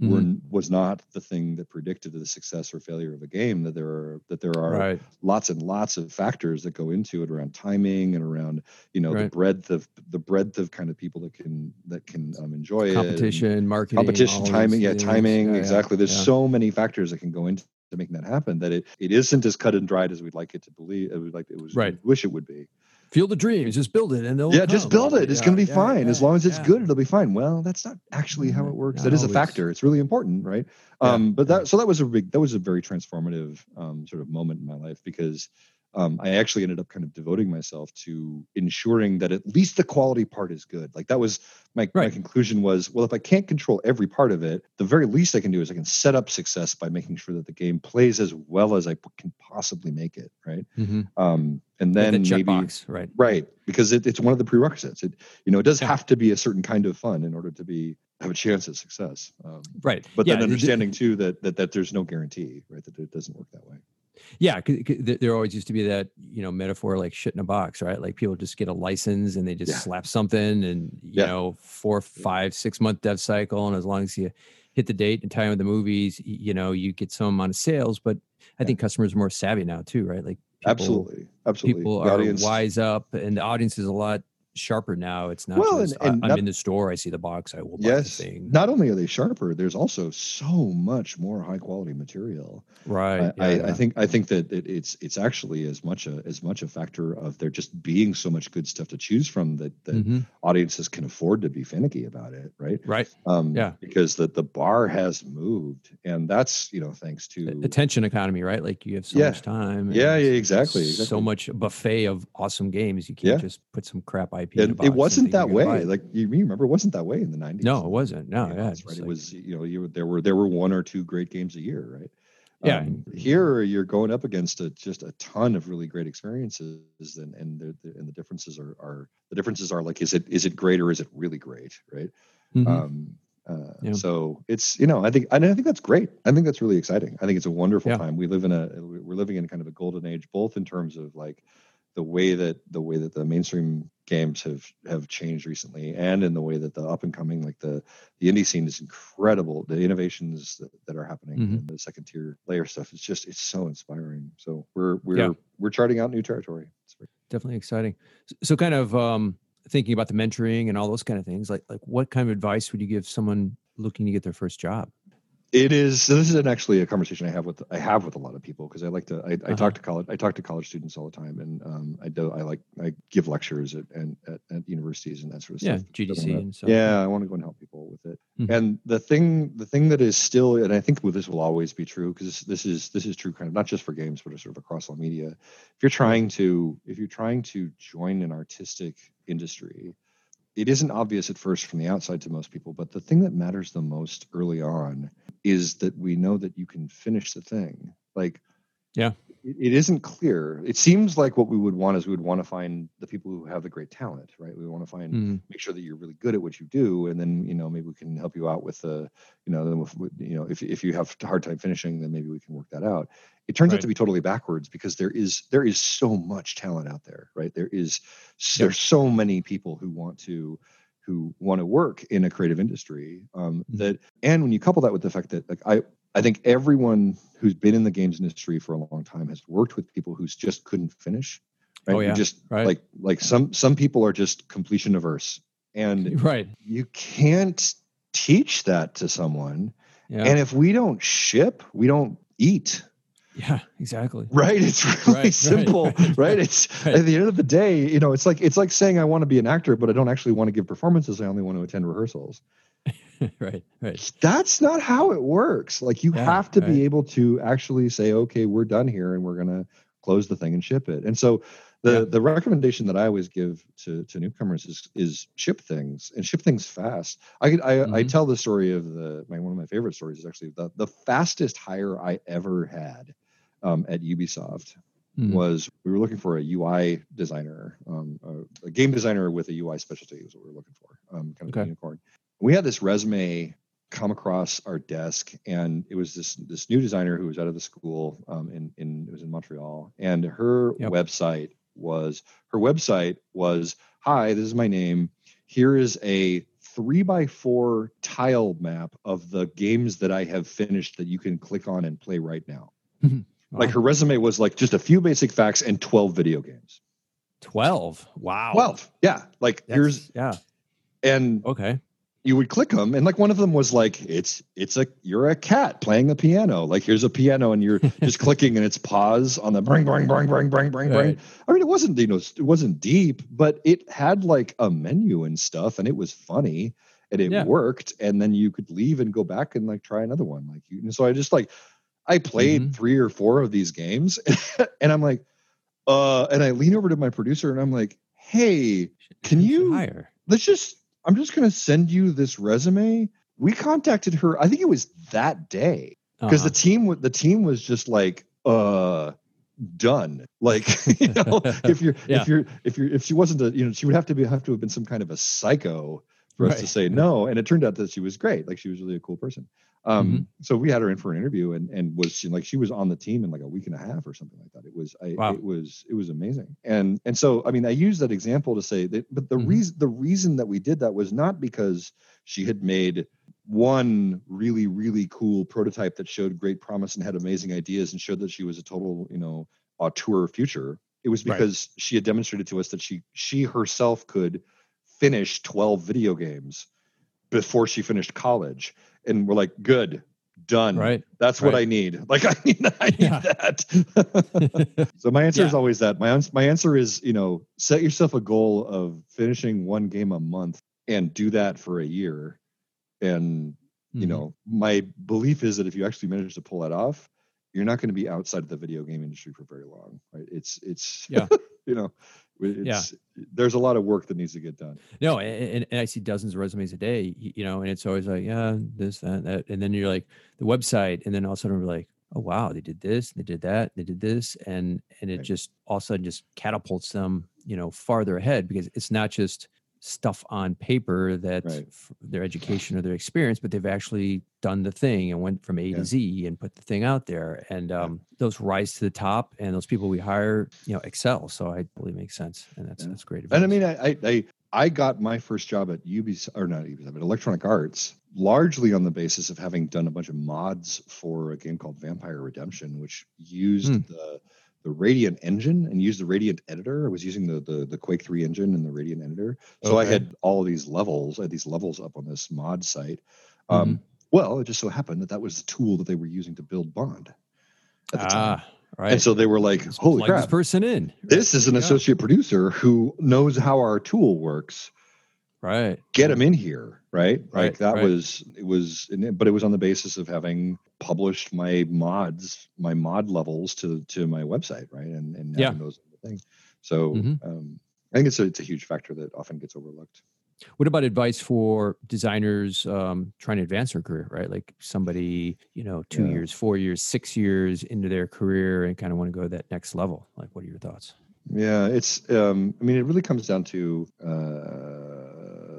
mm-hmm. were, was not the thing that predicted the success or failure of a game. That there are that there are right. lots and lots of factors that go into it around timing and around you know right. the breadth of the breadth of kind of people that can that can um, enjoy it. competition, it. marketing, competition, timing, yeah, timing, yeah, exactly. Yeah, There's so many factors that can go into to making that happen that it, it isn't as cut and dried as we'd like it to believe. It would like it was right. wish it would be. Field of Dreams, just build it and they'll yeah, just build it. It's yeah, going to be yeah, fine yeah, as long as it's good. It'll be fine. Well, that's not actually how it works. That is a factor. It's really important, right? Um, but that so that was a big that was a very transformative um, sort of moment in my life because um, I actually ended up kind of devoting myself to ensuring that at least the quality part is good. Like that was my, right. my conclusion was, well, if I can't control every part of it, the very least I can do is I can set up success by making sure that the game plays as well as I can possibly make it. Right. Mm-hmm. Um, and then the maybe box, right, right, because it, it's one of the prerequisites. It you know it does have to be a certain kind of fun in order to be have a chance at success. Um, right. But yeah, then understanding too that, that that there's no guarantee, right? That it doesn't work that way. Yeah, cause, cause there always used to be that you know metaphor like shit in a box, right? Like people just get a license and they just yeah. slap something, and you yeah. know four, five, six month dev cycle, and as long as you hit the date and time of the movies, you know you get some amount of sales. But I think customers are more savvy now too, right? Like people, absolutely, absolutely. People the are audience. wise up, and the audience is a lot sharper now. It's not well, just, and, and I, am in the store, I see the box, I will buy yes, the thing. Not only are they sharper, there's also so much more high quality material. Right. I, yeah, I, yeah. I think I think that it, it's it's actually as much a as much a factor of there just being so much good stuff to choose from that that mm-hmm. audiences can afford to be finicky about it, right? Right. Um, yeah. Because the the bar has moved, and that's you know thanks to attention economy, right? Like you have so yeah. much time. Yeah. Yeah. Exactly, exactly. So much buffet of awesome games. You can't just put some crap IP it, it wasn't that way. Like you remember, it wasn't that way in the nineties. No, it wasn't. No, yeah, yeah right. Like, it was you know you there were there were one or two great games a year, right? Yeah. Um, here you're going up against a, just a ton of really great experiences, and and the, the, and the differences are are the differences are like is it is it great or is it really great, right? Mm-hmm. Um, uh, yeah. So it's you know I think and I think that's great. I think that's really exciting. I think it's a wonderful yeah. time. We live in a we're living in kind of a golden age, both in terms of like the way that the way that the mainstream games have have changed recently and in the way that the up and coming like the the indie scene is incredible. The innovations that, that are happening mm-hmm. in the second tier layer stuff it's just it's so inspiring. So we're we're yeah. we're charting out new territory. Definitely exciting. So kind of um thinking about the mentoring and all those kind of things like like what kind of advice would you give someone looking to get their first job it is. So this is actually a conversation I have with I have with a lot of people because I like to I, uh-huh. I, talk to college I talk to college students all the time and um, I do I like I give lectures at and at, at, universities and that sort of yeah, stuff. GDC and stuff. Yeah, I want to go and help people with it. Mm-hmm. And the thing the thing that is still and I think this will always be true because this is this is true kind of not just for games but sort of across all media. If you're trying to if you're trying to join an artistic industry it isn't obvious at first from the outside to most people, but the thing that matters the most early on is that we know that you can finish the thing. Like, yeah, it, isn't clear. It seems like what we would want is we would want to find the people who have the great talent, right? We want to find mm-hmm. make sure that you're really good at what you do, and then you know maybe we can help you out with the, you know, with, you know if if you have a hard time finishing, then maybe we can work that out. It turns right. out to be totally backwards because there is there is so much talent out there, right? There is there's so many people who want to who want to work in a creative industry um, mm-hmm. that and when you couple that with the fact that like i I think everyone who's been in the games industry for a long time has worked with people who just couldn't finish. Right? Oh, yeah. You just Right. like like some some people are just completion averse, and Right. you can't teach that to someone. Yeah. And if we don't ship, we don't eat. yeah. Exactly. Right? It's really Right, simple, right? right, It's right. at the end of the day, you know, it's like it's like saying I want to be an actor, but I don't actually want to give performances. I only want to attend rehearsals. right. Right. That's not how it works. Like you Yeah, have to right. be able to actually say, okay, we're done here and we're gonna close the thing and ship it. And so the Yeah. the recommendation that I always give to to newcomers is is ship things and ship things fast. I I, I Mhm. tell the story of the my one of my favorite stories is actually the the fastest hire I ever had um, at Ubisoft Mhm. was we were looking for a UI designer, um, a, a game designer with a UI specialty is what we were looking for, um, kind of a Okay. unicorn. We had this resume come across our desk, and it was this this new designer who was out of the school um, in in it was in Montreal, and her Yep. website was her website was hi, this is my name. Here is a three by four tile map of the games that I have finished that you can click on and play right now. Like her resume was like just a few basic facts and 12 video games. 12. Wow. 12. Yeah. Like That's- here's yeah. and Okay. You would click them and like one of them was like it's it's a you're a cat playing the piano. Like here's a piano and you're just clicking and it's pause on the bring bring bring bring bring bring bring. Right. I mean it wasn't you know it wasn't deep, but it had like a menu and stuff and it was funny and it Yeah. worked and then you could leave and go back and like try another one like you and so I just like I played Mhm. three or four of these games and I'm like uh and I lean over to my producer and I'm like hey Can you- hire? let's just i'm just going to send you this resume. We contacted her i think it was that day because Uh-huh. the team the team was just like uh done. Like you know if you're Yeah. if you're if you're if she wasn't a you know she would have to be have to have been some kind of a psycho for us to say no and it turned out that she was great. Like she was really a cool person um Mm-hmm. so we had her in for an interview and and was she like she was on the team in like a week and a half or something like that it was I, Wow. it was it was amazing and and so i mean i use that example to say that but the Mhm. reason the reason that we did that was not because she had made one really really cool prototype that showed great promise and had amazing ideas and showed that she was a total you know auteur future it was Right. because she had demonstrated to us that she she herself could finish 12 video games before she finished college and we're like good done Right. that's what i need like i need, I need Yeah. that so my answer is always that my, my answer is you know set yourself a goal of finishing one game a month and do that for a year and you Mhm. know my belief is that if you actually manage to pull that off you're not going to be outside of the video game industry for very long right it's it's Yeah. you know it's there's a lot of work that needs to get done No, and, and- and I see dozens of resumes a day, you know, and it's always like, yeah, this, that, that. And then you're like, the website, and then all of a sudden we're like, oh wow, they did this, they did that, they did this, and and it Right. just all of a sudden just catapults them, you know, farther ahead because it's not just stuff on paper that Right. f- their education or their experience, but they've actually done the thing and went from A Yeah. to Z and put the thing out there. And Yeah. um, those rise to the top, and those people we hire, you know, excel. So I believe makes sense, and that's Yeah. that's great. And I mean, I, I, I, got my first job at Ubisoft, or not Ubisoft, but Electronic Arts, largely on the basis of having done a bunch of mods for a game called Vampire Redemption, which used Hmm. the the Radiant engine and used the Radiant editor. I was using the the, the Quake 3 engine and the Radiant editor. So I had all these levels, I had these levels up on this mod site. Mm-hmm. Um, Well, it just so happened that that was the tool that they were using to build Bond at the time. ah, right. And so they were like, Let's holy plug this crap, person in. this is an Yeah. associate producer who knows how our tool works Right. get him in here right, Right, like that right. was it was but it was on the basis of having published my mods my mod levels to to my website right and and Yeah. those things so Mhm. um i think it's a, it's a huge factor that often gets overlooked What about advice for designers um, trying to advance their career, right? Like somebody, you know, two Yeah. years, four years, six years into their career and kind of want to go to that next level. Like, what are your thoughts? yeah it's um i mean it really comes down to uh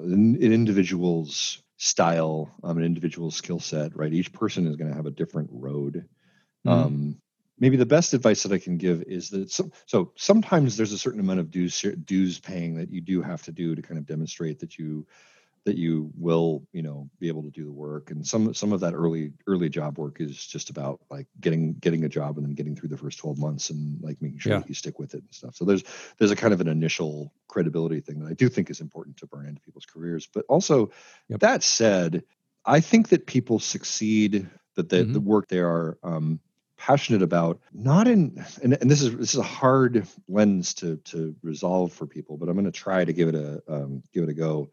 an, an individual's style um, an individual's skill set right each person is going to have a different road Mhm. um maybe the best advice that i can give is that so, so sometimes there's a certain amount of dues dues paying that you do have to do to kind of demonstrate that you that you will you know be able to do the work and some some of that early early job work is just about like getting getting a job and then getting through the first 12 months and like making sure Yeah. that you stick with it and stuff so there's there's a kind of an initial credibility thing that i do think is important to burn into people's careers but also Yep. that said i think that people succeed that the, Mhm. the work they are um passionate about not in and, and this is this is a hard lens to to resolve for people but i'm going to try to give it a um, give it a go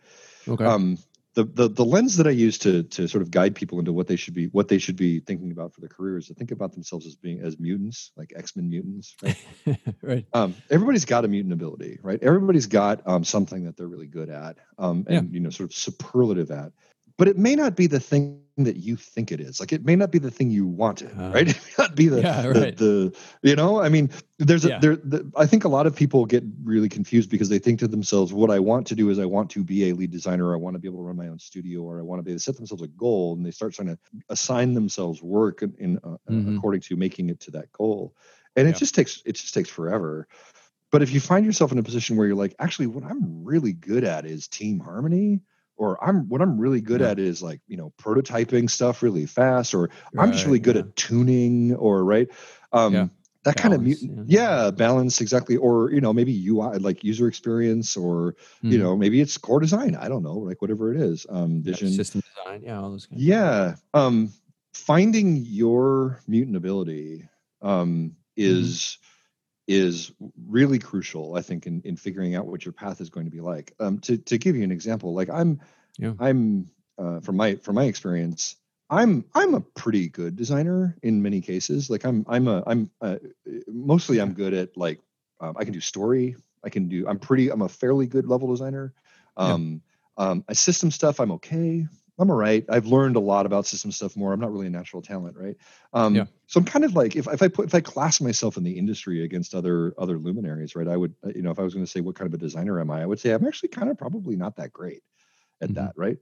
Okay. um, the, the the lens that I use to to sort of guide people into what they should be what they should be thinking about for their careers to think about themselves as being as mutants, like X Men mutants. Right? right. um, everybody's got a mutant ability, right? Everybody's got um, something that they're really good at, um, and you know, sort of superlative at. But it may not be the thing that you think it is. Like it may not be the thing you wanted, Uh, right? It may not be the, yeah, the, right. the you know. I mean, there's a Yeah. there. The, I think a lot of people get really confused because they think to themselves, "What I want to do is I want to be a lead designer. I want to be able to run my own studio, or I want to be." They set themselves a goal and they start trying to assign themselves work in, in uh, Mhm. according to making it to that goal, and it Yeah. just takes it just takes forever. But if you find yourself in a position where you're like, actually, what I'm really good at is team harmony, or I'm what I'm really good Yeah. at is like you know prototyping stuff really fast, or I'm just really good yeah. at tuning, or right, um, Yeah. that kind of Balance, yeah. balance exactly, or you know maybe UI like user experience, or you Mhm. know maybe it's core design. I don't know, like whatever it is, um, Yeah, vision, system design. Yeah, all those. Kind yeah um finding your mutant ability um is is really crucial i think in in figuring out what your path is going to be like. Um to to give you an example like i'm Yeah. i'm uh from my from my experience i'm i'm a pretty good designer in many cases. Like i'm i'm a i'm uh, mostly i'm good at like um, i can do story. I can do i'm pretty i'm a fairly good level designer. Yeah. um um I system stuff i'm okay i'm all right i've learned a lot about system stuff more i'm not really a natural talent right um Yeah. so i'm kind of like if, if i put if i class myself in the industry against other other luminaries right i would uh, you know if i was going to say what kind of a designer am i i would say i'm actually kind of probably not that great at Mhm. that right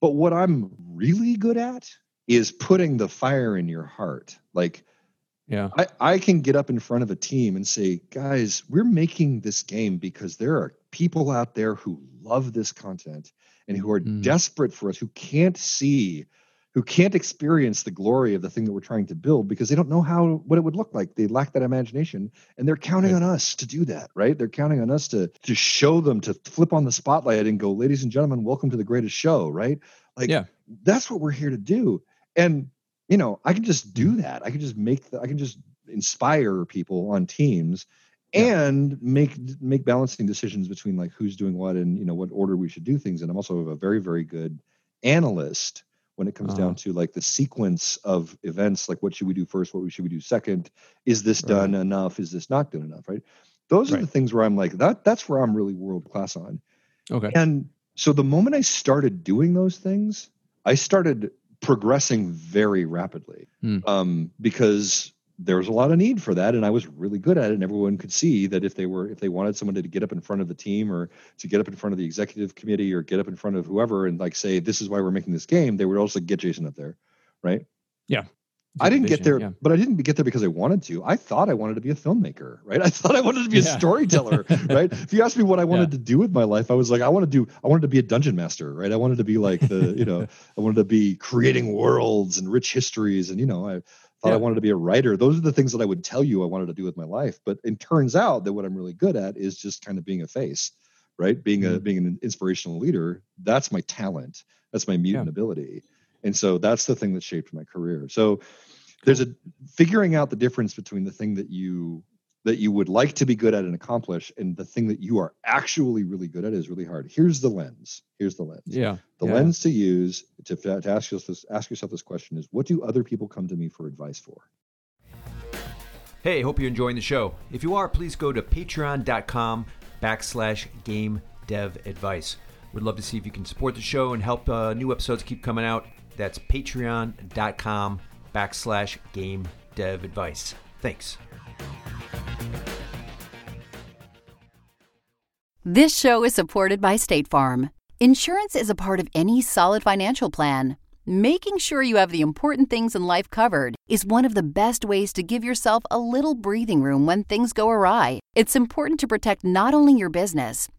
but what i'm really good at is putting the fire in your heart like Yeah. I, I can get up in front of a team and say, guys, we're making this game because there are people out there who love this content and who are Mm. desperate for us, who can't see, who can't experience the glory of the thing that we're trying to build because they don't know how what it would look like. They lack that imagination. And they're counting Right. on us to do that, right? They're counting on us to to show them, to flip on the spotlight and go, ladies and gentlemen, welcome to the greatest show, right? Like Yeah. that's what we're here to do. And you know, I can just do Mm-hmm. that. I can just make the, I can just inspire people on teams Yeah. and make make balancing decisions between like who's doing what and you know what order we should do things. And I'm also a very very good analyst when it comes Uh-huh. down to like the sequence of events. Like what should we do first? What should we do second? Is this Right. done enough? Is this not done enough? Right. Those are the things where I'm like that. That's where I'm really world class on. Okay. And so the moment I started doing those things, I started progressing very rapidly Hmm. um, because there was a lot of need for that, and I was really good at it. And everyone could see that if they were, if they wanted someone to get up in front of the team or to get up in front of the executive committee or get up in front of whoever and like say, "This is why we're making this game," they would also get Jason up there, right? Yeah I didn't get there, Yeah. but I didn't get there because I wanted to. I thought I wanted to be a filmmaker, right? I thought I wanted to be a storyteller, right? If you asked me what I wanted Yeah. to do with my life, I was like, I want to do, I wanted to be a dungeon master, right? I wanted to be like the, you know, I wanted to be creating worlds and rich histories, and you know, I thought I wanted to be a writer. Those are the things that I would tell you I wanted to do with my life. But it turns out that what I'm really good at is just kind of being a face, right? Being a Mhm. being an inspirational leader. That's my talent. That's my mutant Yeah. ability. And so that's the thing that shaped my career. So there's a figuring out the difference between the thing that you that you would like to be good at and accomplish and the thing that you are actually really good at is really hard here's the lens here's the lens Yeah. the yeah. lens to use to, to ask yourself this ask yourself this question is what do other people come to me for advice for Hey, hope you're enjoying the show. If you are, please go to patreon.com backslash game dev advice. We'd love to see if you can support the show and help uh, new episodes keep coming out. That's patreon.com backslash game dev advice. Thanks. This show is supported by State Farm. Insurance is a part of any solid financial plan. Making sure you have the important things in life covered is one of the best ways to give yourself a little breathing room when things go awry. It's important to protect not only your business,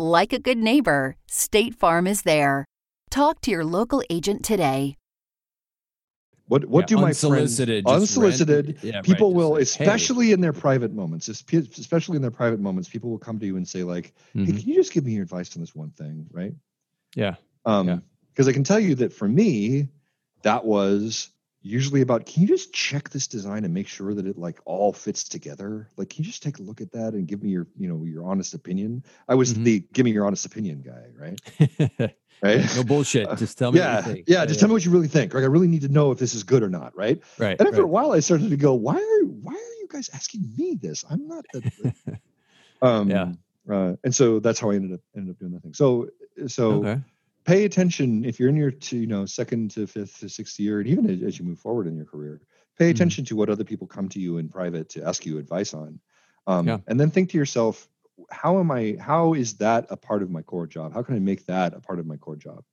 Like a good neighbor, State Farm is there. Talk to your local agent today. What what Yeah, do my unsolicited, friends just random- unsolicited yeah, people just will like, hey. especially in their private moments especially in their private moments people will come to you and say like hey Mhm. can you just give me your advice on this one thing right Yeah. um Yeah. because i can tell you that for me that was usually about can you just check this design and make sure that it like all fits together like can you just take a look at that and give me your you know your honest opinion i was Mhm. the give me your honest opinion guy right right no bullshit. Just tell me. yeah What you think. yeah just tell me what you really think like i really need to know if this is good or not right Right. and after a while, I started to go, why are why are you guys asking me this? I'm not the. um, Yeah. Uh, and so that's how I ended up ended up doing that thing. So so Okay. Pay attention if you're in your to, you know second to fifth to sixth year, and even as, you move forward in your career, pay Mhm. attention to what other people come to you in private to ask you advice on, um, Yeah. and then think to yourself, how am I? How is that a part of my core job? How can I make that a part of my core job?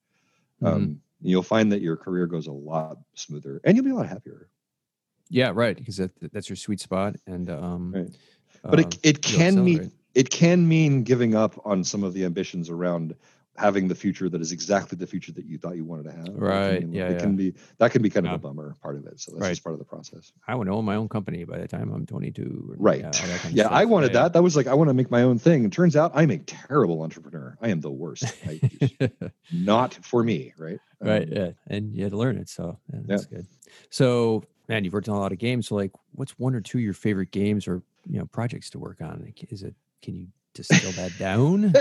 Mhm. Um, you'll find that your career goes a lot smoother, and you'll be a lot happier. Yeah. Right. Because that, that's your sweet spot, and um. Right. but it, it can mean it can mean giving up on some of the ambitions around having the future that is exactly the future that you thought you wanted to have. It can Right, yeah, it yeah. can be that can be kind Yeah. of a bummer part of it. So that's Right. just part of the process. I want to own my own company by the time I'm 22. or- Right. Yeah, kind of Yeah. I wanted that. That was like I want to make my own thing. And turns out I'm a terrible entrepreneur. I am the worst. I just, not for me, right? right. Um, Yeah. And you had to learn it. So that's good. So, man, you've worked on a lot of games. So, like, what's one or two of your favorite games or, you know, projects to work on? Is it, can you distill that down?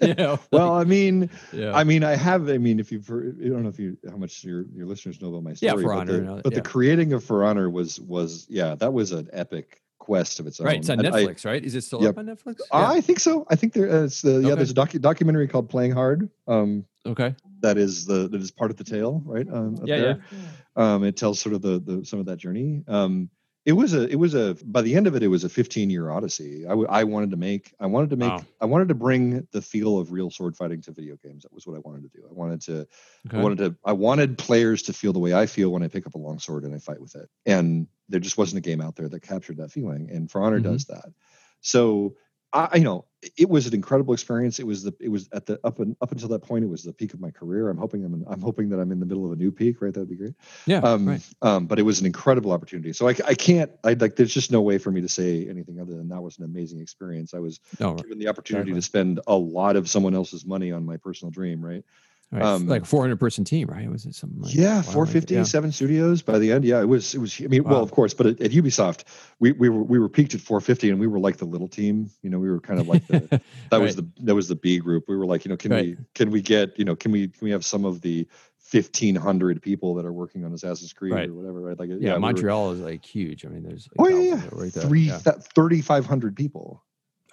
you know, well, I mean, yeah. I mean, I have. I mean, if you've, heard, I don't know if you how much your your listeners know about my story. Yeah. For but Honor the, and all that, but yeah. the creating of For Honor was was yeah, that was an epic quest of its own. right. It's on And I- Netflix, right? Is it still Yep. up on Netflix? I think so. I think there is the yeah. There's a docu- documentary called Playing Hard. Um, Okay. that is the that is part of the tale, right? Um, Yeah, there. Um, it tells sort of the the some of that journey. Um, it was a it was a by the end of it, it was a 15 year odyssey. I, w- I wanted to make I wanted to make Wow. I wanted to bring the feel of real sword fighting to video games. That was what I wanted to do. I wanted to Okay. I wanted to I wanted players to feel the way I feel when I pick up a long sword and I fight with it. And there just wasn't a game out there that captured that feeling. And For Honor Mhm. does that. So I you know it was an incredible experience. It was the it was at the up and up until that point it was the peak of my career. I'm hoping I'm in, I'm hoping that I'm in the middle of a new peak. Right, that'd be great. yeah. Um, right. um, but it was an incredible opportunity. So I, I can't I like there's just no way for me to say anything other than that was an amazing experience. I was No, given the opportunity exactly. to spend a lot of someone else's money on my personal dream. Right. Right. um, like a 400 person team, right? Was it something like Yeah, wow, like- 450, yeah. seven studios by the end. Yeah, it was. It was. I mean, well, of course, but at, at Ubisoft, we we were we were peaked at 450, and we were like the little team. You know, we were kind of like the that was the that was the B group. We were like, you know, can Right. we can we get you know can we can we have some of the 1500 people that are working on Assassin's Creed Right. or whatever, right? Like, yeah, we were- Montreal is like huge. I mean, there's like Oh yeah, yeah, right there. three yeah. th- 3,500 people.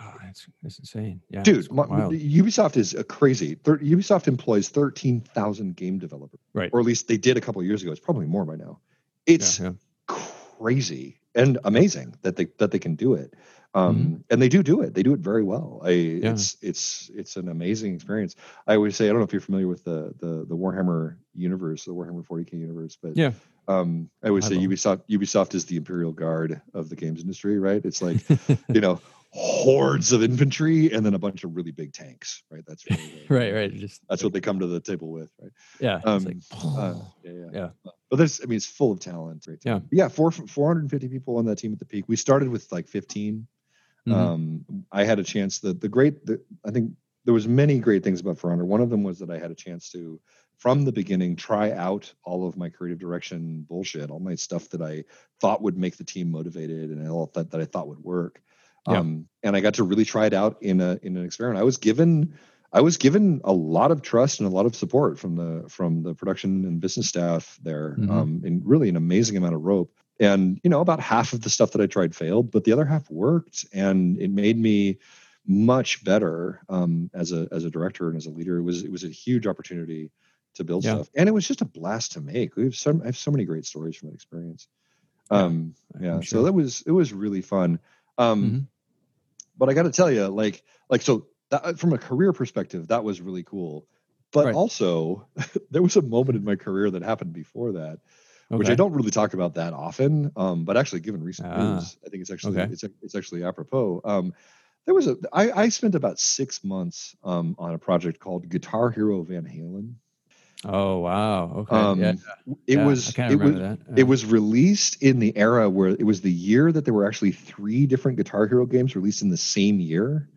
Oh, that's, that's insane. Yeah, Dude, my- Ubisoft is a crazy. Thir- Ubisoft employs 13,000 game developers, Right. or at least they did a couple of years ago. It's probably more by now. It's yeah. crazy and amazing that they that they can do it. Um, Mm-hmm. and they do do it. They do it very well. I it's it's it's an amazing experience. I always say I don't know if you're familiar with the the the Warhammer universe, the Warhammer 40k universe, but Yeah. um, I always I say. Ubisoft Ubisoft is the Imperial Guard of the games industry, right? It's like you know hordes of infantry and then a bunch of really big tanks, right? That's really right, right. Just That's what they come to the table with, right? yeah. um, it's like, Uh, yeah, yeah, Yeah. But there's, I mean, it's full of talent. Right? Yeah. yeah. Four, 450 people on that team at the peak. We started with like 15. Mhm. Um, I had a chance. The the great, the, I think there was many great things about For Honor. One of them was that I had a chance to, from the beginning, try out all of my creative direction bullshit, all my stuff that I thought would make the team motivated, and all that that I thought would work. Yeah. Um, and I got to really try it out in a in an experiment. I was given I was given a lot of trust and a lot of support from the from the production and business staff there, Mhm. um, and really an amazing amount of rope. And you know, about half of the stuff that I tried failed, but the other half worked, and it made me much better um, as a as a director and as a leader. It was it was a huge opportunity to build Yeah. stuff, and it was just a blast to make. We have some I have so many great stories from that experience. Um, I'm yeah, so that was it was really fun. Um, Mhm. But I got to tell you, like like so that from a career perspective, that was really cool. But Right. also, there was a moment in my career that happened before that, which I don't really talk about that often. Um, but actually, given recent Ah, news, I think it's actually okay. it's it's actually apropos. Um, there was a I, I spent about six months um, on a project called Guitar Hero Van Halen. Oh wow. Okay. Um, yeah. It yeah, was it was that. it was released in the era where it was the year that there were actually three different Guitar Hero games released in the same year.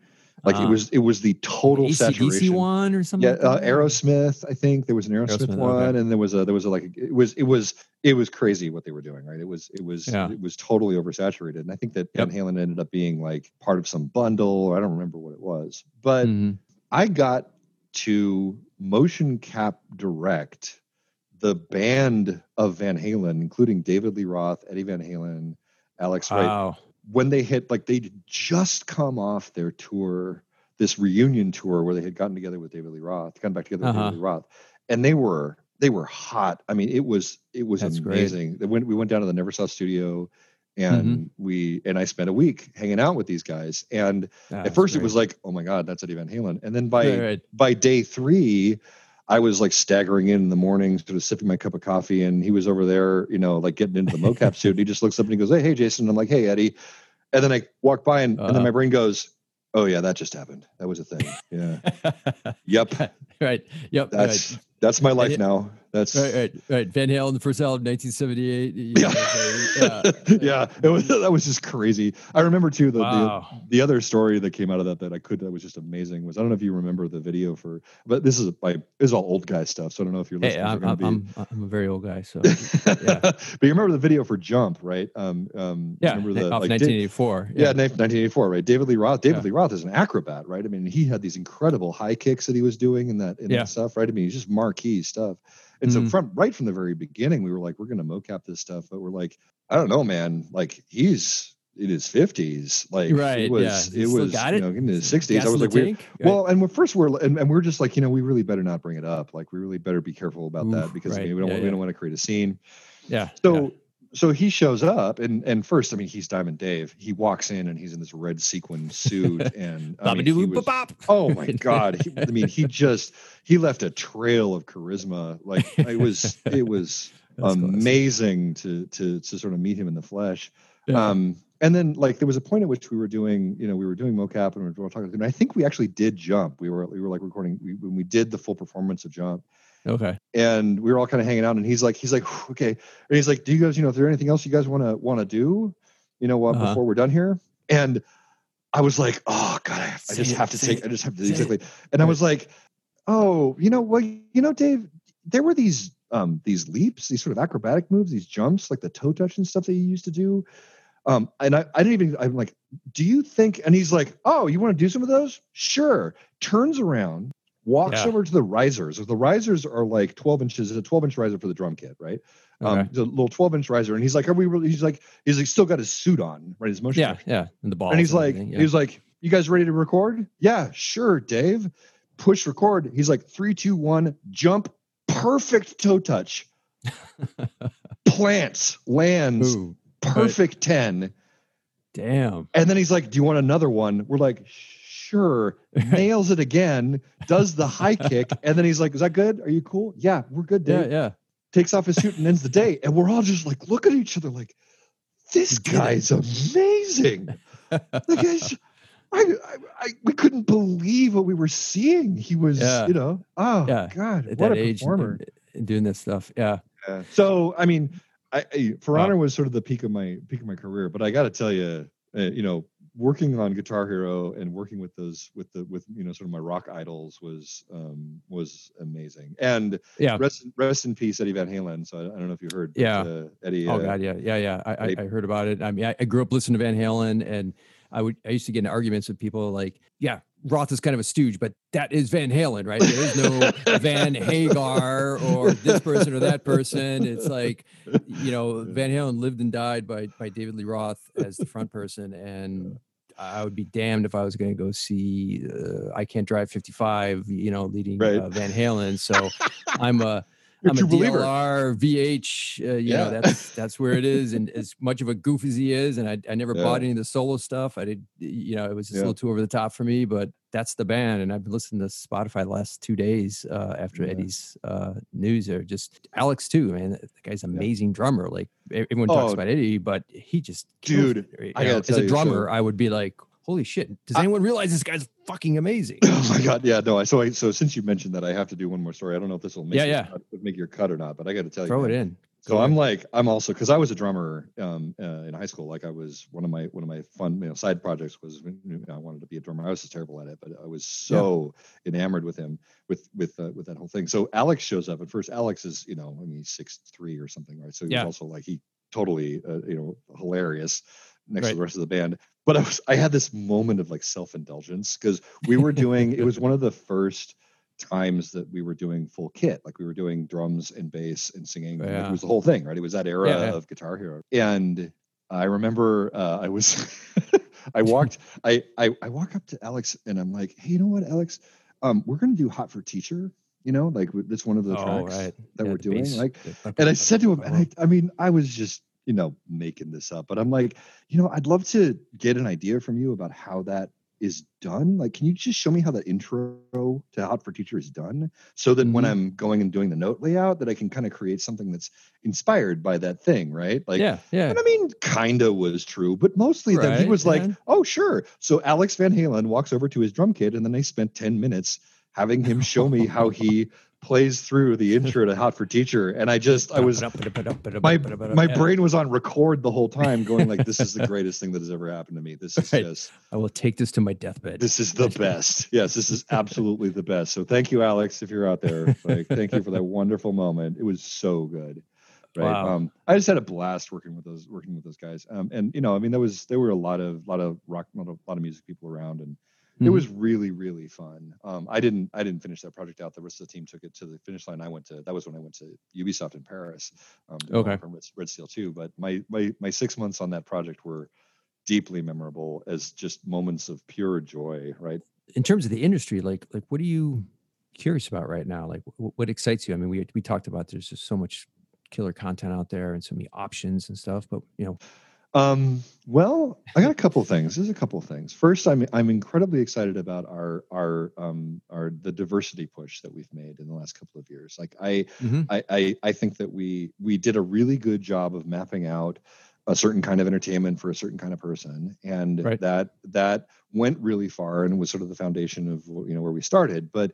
Like it Ah. was it was the total AC/DC saturation. one or something. Yeah, like uh. Aerosmith. I think there was an Aerosmith, Aerosmith, one, okay. and there was a there was a like a, it was it was it was crazy what they were doing. Right? It was it was Yeah. it was totally oversaturated, and I think that Yep. Van Halen ended up being like part of some bundle. Or I don't remember what it was, but Mhm. I got to motion cap direct the band of Van Halen, including David Lee Roth, Eddie Van Halen, Alex Wright, Wow. when they hit, like they'd just come off their tour, this reunion tour where they had gotten together with David Lee Roth, gotten back together with Uh-huh. David Lee Roth, and they were they were hot. I mean, it was it was That's amazing. They went we went down to the Neversoft studio. And Mm-hmm. we and I spent a week hanging out with these guys. And at first it was like, oh my God, that's Eddie Van Halen. And then by Right, right. by day three, I was like staggering in in the morning, sort of sipping my cup of coffee, and he was over there, you know, like getting into the mocap suit. And he just looks up and he goes, "Hey, hey, Jason." I'm like, "Hey, Eddie," and then I walk by, and, and then Uh-huh. my brain goes, "Oh yeah, that just happened. That was a thing. Yeah, yep. right. Yep. That's that's my life now. That's right. Right. Right. Van Halen, the first album, 1978. you know, Yeah. yeah. yeah, it was that was just crazy. I remember too the, Wow. the the other story that came out of that that I could that was just amazing was I don't know if you remember the video for but this is this is all old guy stuff so I don't know if you're Hey, listening. I'm, I'm, I'm, I'm a very old guy, so yeah. but you remember the video for Jump, right? Um, um, yeah. remember the like, Da- 1984. yeah, 1984, right? David Lee Roth. David Yeah. Lee Roth is an acrobat, right? I mean, he had these incredible high kicks that he was doing and that and Yeah. that stuff, right? I mean, he's just marquee stuff. And so Mhm. from right from the very beginning, we were like, we're going to mocap this stuff, but we're like, I don't know, man. Like he's in his 50s, like Right, it was yeah. it was got you it? know in his 60s. I was like, we? Well, and first we're and, and we're just like, you know, we really better not bring it up. Like we really better be careful about that Oof, because I mean, we don't Yeah, we yeah. don't want to create a scene. yeah. So yeah. So he shows up and and first, I mean, he's Diamond Dave. He walks in and he's in this red sequin suit and I mean, he was- oh my god. He, I mean, he just he left a trail of charisma. Like it was it was That's amazing to to to sort of meet him in the flesh. Yeah. Um and then like there was a point at which we were doing, you know, we were doing mocap and we were talking and I think we actually did jump. We were we were like recording we, when we did the full performance of jump okay. and we were all kind of hanging out and he's like he's like okay. And he's like do you guys you know if there's anything else you guys want to want to do you know what Uh-huh. before we're done here? And i was like oh god i, I just it, have to take it, i just have to exactly. And i was like oh you know well you know dave there were these um these leaps these sort of acrobatic moves these jumps like the toe touch and stuff that you used to do. Um and i, I didn't even i'm like do you think and he's like oh you want to do some of those? Sure. Turns around walks Yeah. over to the risers. The risers are like 12 inches. It's a 12 inch riser for the drum kit, right? Um, Okay. a little 12 inch riser. And he's like, Are we really? He's like, He's like, still got his suit on, right? His motion. Yeah. Yeah. And the ball. And he's like, He's like, You guys ready to record? Yeah, sure, Dave. Push record. He's like, Three, two, one, jump. Perfect toe touch. Plants, lands, Ooh, perfect 10. damn. And then he's like, Do you want another one? We're like, Sure. Nails it again, does the high kick. And then he's like, Is that good? Are you cool? Yeah, we're good, Yeah. Dave. Yeah. Takes off his suit and ends the day. And we're all just like, look at each other like, This guy's amazing. The guy's. I, I, I, we couldn't believe what we were seeing. He was, Yeah. you know, oh Yeah. God, At what that a age, performer. doing this stuff. Yeah. Yeah. So I mean, I, I For Wow. Was sort of the peak of my peak of my career, but I got to tell you, uh, you know, working on Guitar Hero and working with those with the with you know sort of my rock idols was um was amazing. And Yeah. rest rest in peace, Eddie Van Halen. So I, I don't know if you heard. but, Yeah. uh, Eddie. Oh uh, God, yeah, yeah, yeah. I, I, I heard about it. I mean, I, I grew up listening to Van Halen, and I would I used to get in arguments with people like, yeah, Roth is kind of a stooge, but that is Van Halen, right? There is no Van Hagar or this person or that person. It's like, you know, Van Halen lived and died by by David Lee Roth as the front person, and I would be damned if I was going to go see uh, I Can't Drive 55, you know, leading Right. uh, Van Halen. So I'm a I'm a believer. DLR VH. Uh, you Yeah. know, that's that's where it is. And as much of a goof as he is, and I, I never Yeah. bought any of the solo stuff. I did, you know, it was just Yeah. a little too over the top for me. But that's the band, and I've been listening to Spotify the last two days uh, after Yeah. Eddie's uh, news. Or just Alex too, man. The guy's an amazing drummer. Like everyone talks Oh. about Eddie, but he just Dude, it, right? You know, as a drummer, I would be like, holy shit! Does I- anyone realize this guy's fucking amazing? Oh my god, yeah, no. I so I so since you mentioned that, I have to do one more story. I don't know if this will make Yeah, your yeah. cut- make your cut or not, but I got to tell Throw you, throw it in. So I'm like I'm also because I was a drummer um, uh, in high school. Like I was one of my one of my fun you know side projects was you know, I wanted to be a drummer. I was just terrible at it, but I was so enamored with him with with uh, with that whole thing. So Alex shows up at first. Alex is you know I mean he's six three or something, right? So he's Yeah. also like he totally uh, you know hilarious next to the rest of the band. But I was I had this moment of like self indulgence because we were doing it was one of the first times that we were doing full kit like we were doing drums and bass and singing and, like, it was the whole thing right it was that era Yeah, yeah. of guitar hero and i remember uh, i was i walked I, I i walk up to alex and i'm like hey you know what alex um we're gonna do hot for teacher you know like that's one of the oh, tracks right. that Yeah, we're doing bass. like and I said to him, and I, I mean, I was just, you know, making this up, but I'm like, you know, I'd love to get an idea from you about how that is done. Like, can you just show me how that intro to Hot for Teacher is done, so then when Mhm. I'm going and doing the note layout, that I can kind of create something that's inspired by that thing, right? Like, yeah, yeah. and I mean, kinda was true, but mostly then he Right, was like, "Oh, sure." So Alex Van Halen walks over to his drum kit, and then they spent ten minutes having him show me how he plays through the intro to Hot for Teacher, and I just, I was, my my brain was on record the whole time, going like, "This is the greatest thing that has ever happened to me. This is Right. just, I will take this to my deathbed. this is the best. Yes, this is absolutely the best. So thank you, Alex, if you're out there. Like, thank you for that wonderful moment. It was so good. Right. Wow. Um, I just had a blast working with those working with those guys. Um, and you know, I mean, there was there were a lot of lot of rock, lot of, lot of music people around, and it Mhm. was really really fun. Um, I didn't I didn't finish that project out. The rest of the team took it to the finish line. I went to that was when I went to Ubisoft in Paris. Um, Okay. on Red, Red Steel 2. But my my my six months on that project were deeply memorable as just moments of pure joy. Right. in terms of the industry, like like what are you curious about right now? Like what, what excites you? I mean, we we talked about there's just so much killer content out there and so many options and stuff, but you know, Um, well, I got a couple of things. There's a couple of things. First, I'm I'm incredibly excited about our our um our the diversity push that we've made in the last couple of years. Like I Mhm. I, I I think that we we did a really good job of mapping out a certain kind of entertainment for a certain kind of person, and Right. that that went really far and was sort of the foundation of you know where we started. But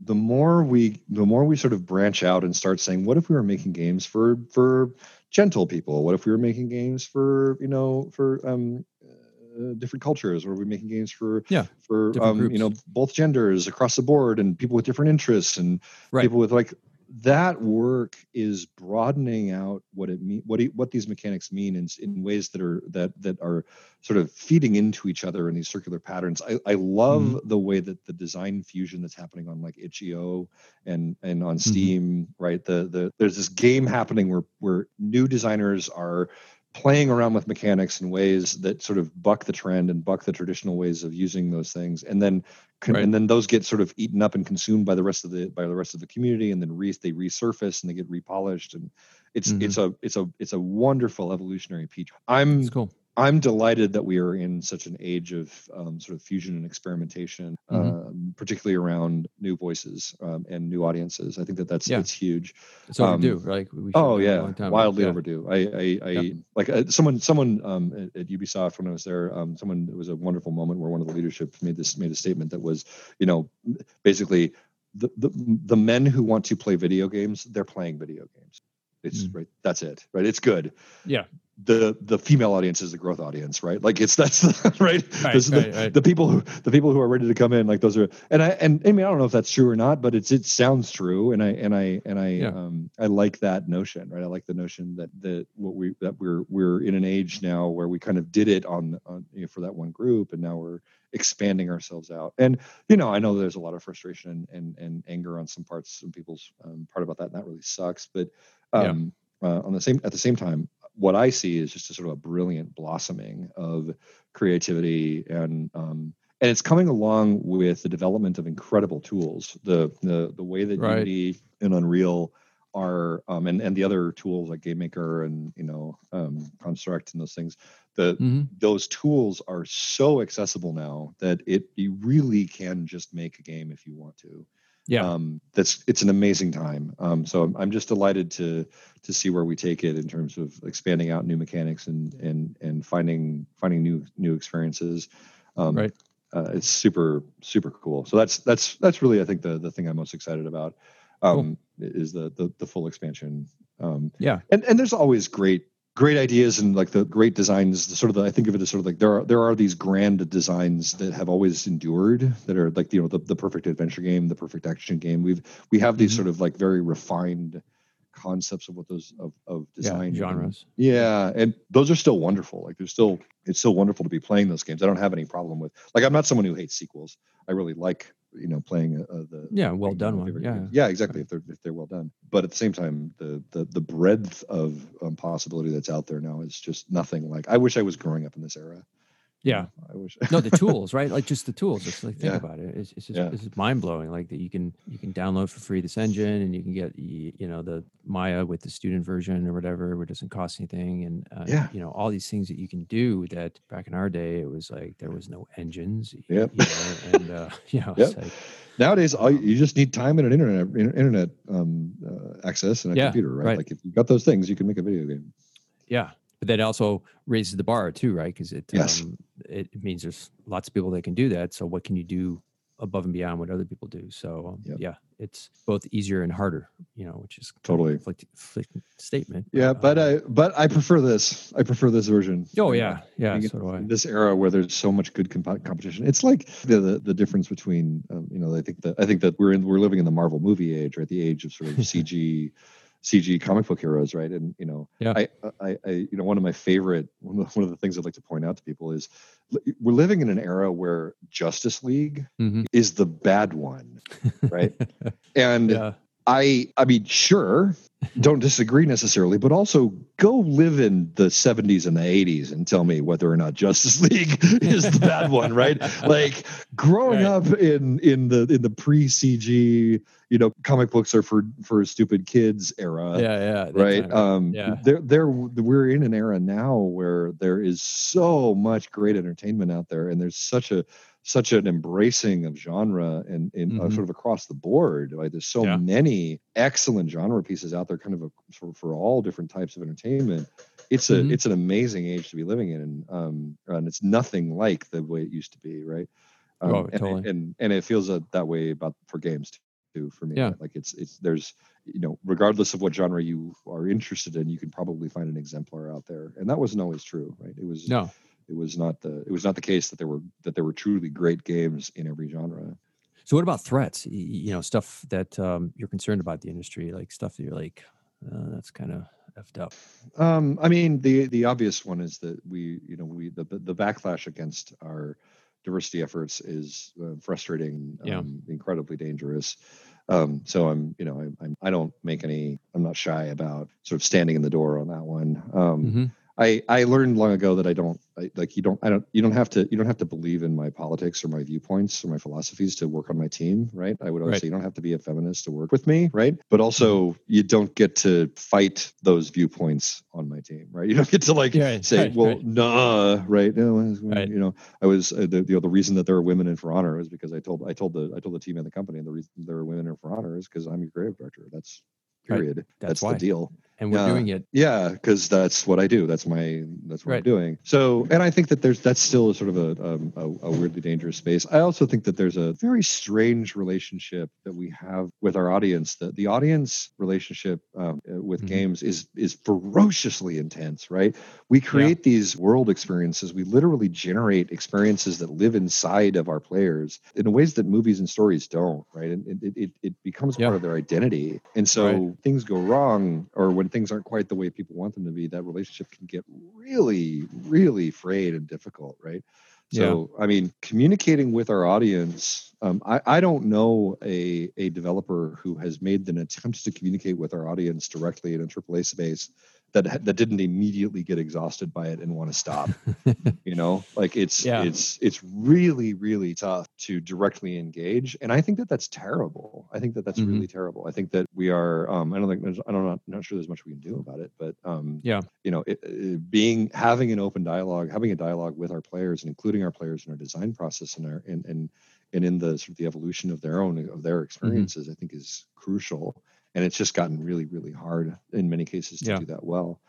the more we the more we sort of branch out and start saying, what if we were making games for for gentle people? What if we were making games for you know for um uh, different cultures? Or are we making games for Yeah, for um you know both genders across the board and people with different interests and Right. people with like that work is broadening out what it mean what what these mechanics mean in, in ways that are that that are sort of feeding into each other in these circular patterns i, I love Mm-hmm. the way that the design fusion that's happening on like itch.io and and on Mm-hmm. steam right the the there's this game happening where where new designers are playing around with mechanics in ways that sort of buck the trend and buck the traditional ways of using those things and then con- Right. and then those get sort of eaten up and consumed by the rest of the by the rest of the community and then re- they resurface and they get repolished and it's Mhm. it's a it's a it's a wonderful evolutionary piece i'm it's cool. I'm delighted that we are in such an age of um, sort of fusion and experimentation, Mhm. um, particularly around new voices um, and new audiences. I think that that's Yeah. it's huge. It's overdue. um, Like we Oh have done it a yeah, long time ago. wildly Yeah. overdue. I I, I Yeah. like uh, someone someone um, at, at Ubisoft when I was there. Um, someone it was a wonderful moment where one of the leadership made this made a statement that was, you know, basically the the, the men who want to play video games, they're playing video games. It's Mm. right. That's it. Right. It's good Yeah. The the female audience is the growth audience, right? Like it's that's the, right. Right, This is the, right, right. the people who the people who are ready to come in, like those are. And I and I mean I don't know if that's true or not, but it's it sounds true, and I and I and I Yeah. um I like that notion, right? I like the notion that that what we that we're we're in an age now where we kind of did it on on you know, for that one group, and now we're expanding ourselves out. And you know I know there's a lot of frustration and and anger on some parts, some people's um, part about that, and that really sucks. But Yeah. um, uh, on the same at the same time what I see is just a sort of a brilliant blossoming of creativity and um, and it's coming along with the development of incredible tools. The the the way that Right. Unity and Unreal are um, and and the other tools like GameMaker and you know um, Construct and those things. The Mhm. those tools are so accessible now that it you really can just make a game if you want to Yeah. um, that's it's an amazing time. Um, so I'm, I'm just delighted to to see where we take it in terms of expanding out new mechanics and and and finding finding new new experiences. Um, Right. Uh, it's super super cool. So that's that's that's really I think the the thing I'm most excited about um, is the, the the full expansion. Um, Yeah. and and there's always great great ideas and like the great designs the sort of the, i think of it as sort of like there are there are these grand designs that have always endured that are like you know the, the perfect adventure game the perfect action game we've we have these Mhm. sort of like very refined concepts of what those of, of Yeah. design and- Genres. yeah and those are still wonderful like they're still it's still wonderful to be playing those games i don't have any problem with like i'm not someone who hates sequels i really like you know playing uh, the Yeah. Well done one. Yeah. games. yeah exactly if they're if they're well done but at the same time the the the breadth of um, possibility that's out there now is just nothing like i wish i was growing up in this era Yeah. i wish no the tools right like just the tools it's like think Yeah. about it it's, it's just Yeah. it's just mind-blowing like that you can you can download for free this engine and you can get you know the maya with the student version or whatever where it doesn't cost anything and uh, Yeah. you know all these things that you can do that back in our day it was like there was no engines Yep. you know, and uh you know Yep. like nowadays all you, you just need time and an internet internet um, uh, access and a Yeah, computer right? right. like if you've got those things you can make a video game yeah but that also raises the bar too right? Because it Yes. um it, means there's lots of people that can do that so what can you do above and beyond what other people do? So um, Yep. yeah it's both easier and harder you know which is kind of a Totally. conflict- statement yeah but um, i but i prefer this. I prefer this version. Oh yeah. yeah so do i. this era where there's so much good comp- competition it's like the the, the difference between um, you know i think that i think that we're in we're living in the marvel movie age right? The age of sort of cg cg comic book heroes right and you know Yeah. I, I i you know one of my favorite one of, the, one of the things i'd like to point out to people is we're living in an era where justice league Mhm. is the bad one right and yeah I I mean, sure, don't disagree necessarily, but also go live in the 70s and the 80s and tell me whether or not Justice League is the bad one, right? Like growing Right. up in in the in the pre CG, you know, comic books are for for stupid kids era. yeah yeah Right. kind of- Um yeah. there there we're in an era now where there is so much great entertainment out there and there's such a such an embracing of genre and in uh, Mhm. sort of across the board. Right? There's so Yeah. many excellent genre pieces out there, kind of a, for, for all different types of entertainment. It's a Mhm. it's an amazing age to be living in, and um, and it's nothing like the way it used to be, right? Um, Oh, and, totally. and and it feels uh, that way about for games too. For me, Yeah. like it's it's there's you know regardless of what genre you are interested in, you can probably find an exemplar out there, and that wasn't always true, right? It was no it was not the it was not the case that there were that there were truly great games in every genre. so what about threats you know stuff that um you're concerned about the industry like stuff that you're like uh, that's kind of effed up Um, I mean, the the obvious one is that we, you know, we the the backlash against our diversity efforts is uh, frustrating, Yeah. um, incredibly dangerous. Um, so I'm, you know, I'm, I'm I don't make any. I'm not shy about sort of standing in the door on that one. Um, Mhm. I I learned long ago that I don't I, like you don't I don't you don't have to you don't have to believe in my politics or my viewpoints or my philosophies to work on my team, right? I would always Right. say you don't have to be a feminist to work with me, right? But also you don't get to fight those viewpoints on my team, right? You don't get to like Yeah, say, right, well, right. nah, right? No, Right. you know, I was uh, the you know the reason that there are women in For Honor is because I told I told the I told the team and the company the reason there are women in For Honor is because I'm your creative director. That's period. That's That's, the deal. And we're Yeah. doing it Yeah, because that's what I do. That's my that's what Right. I'm doing. So, and I think that there's that's still a sort of a, um, a a weirdly dangerous space. I also think that there's a very strange relationship that we have with our audience. That the audience relationship um, uh, with Mhm. games is is ferociously intense. Right? We create these world experiences. We literally generate experiences that live inside of our players in ways that movies and stories don't. Right? And it it, it becomes Yeah. part of their identity. And so Right. things go wrong, or when things aren't quite the way people want them to be, that relationship can get really, really frayed and difficult, right? So, I mean, communicating with our audience, um, I, I don't know a, a developer who has made an attempt to communicate with our audience directly in a AAA space that that didn't immediately get exhausted by it and want to stop. you know, like it's Yeah. it's it's really really tough to directly engage, and I think that that's terrible. I think that that's Mhm. really terrible. I think that we are. Um, I don't think there's, I don't know. I'm not sure there's much we can do about it, but um, Yeah. you know, it, it, being having an open dialogue, having a dialogue with our players, and including our players in our design process and our and and and in the sort of the evolution of their own of their experiences, I think is crucial. And it's just gotten really, really hard in many cases to Yeah. do that well.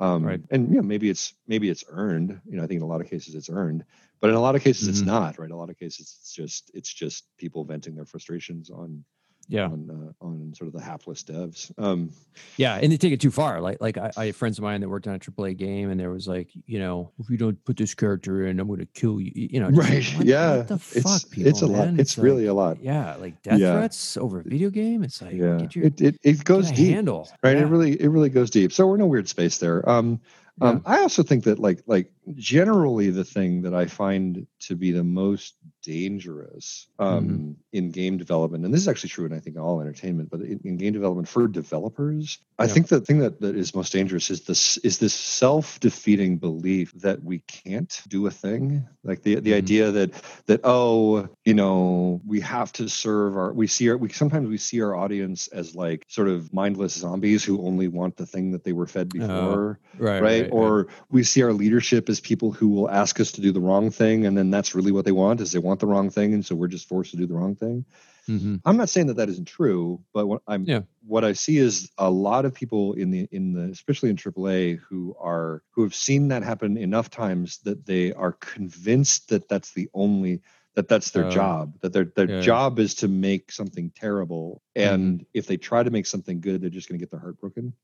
Um, Right. And yeah, maybe it's maybe it's earned. You know, I think in a lot of cases it's earned, but in a lot of cases it's Mhm. not. Right. A lot of cases it's just it's just people venting their frustrations on Yeah. on uh, on sort of the hapless devs. Um, Yeah, and they take it too far. Like, like I, I have friends of mine that worked on a AAA game, and there was like, you know, if you don't put this character in, I'm going to kill you. You know, just like, right. what- yeah. What the it's fuck, people, it's a lot. man? It's, like- really a lot. Yeah, like death Yeah. threats over a video game. It's like, Yeah. get your It it, it goes deep. handle. right Yeah. it really it really goes deep so we're in a weird space there um um i also think that like like generally the thing that i find to be the most dangerous um Mm-hmm. in game development and this is actually true in i think all entertainment but in, in game development for developers i think the thing that, that is most dangerous is this is this self-defeating belief that we can't do a thing like the the Mhm. idea that that oh you know we have to serve our we see our we sometimes we see our audience as like sort of mindless zombies who only want the thing that they were fed Oh, before right, right, or we see our leadership as people who will ask us to do the wrong thing and then that's really what they want is they want the wrong thing and so we're just forced to do the wrong thing hmm i'm not saying that that isn't true but what i'm Yeah. what i see is a lot of people in the in the especially in aaa who are who have seen that happen enough times that they are convinced that that's the only that that's their Oh. job that their their Yeah. job is to make something terrible Mm-hmm. and if they try to make something good they're just going to get their heart broken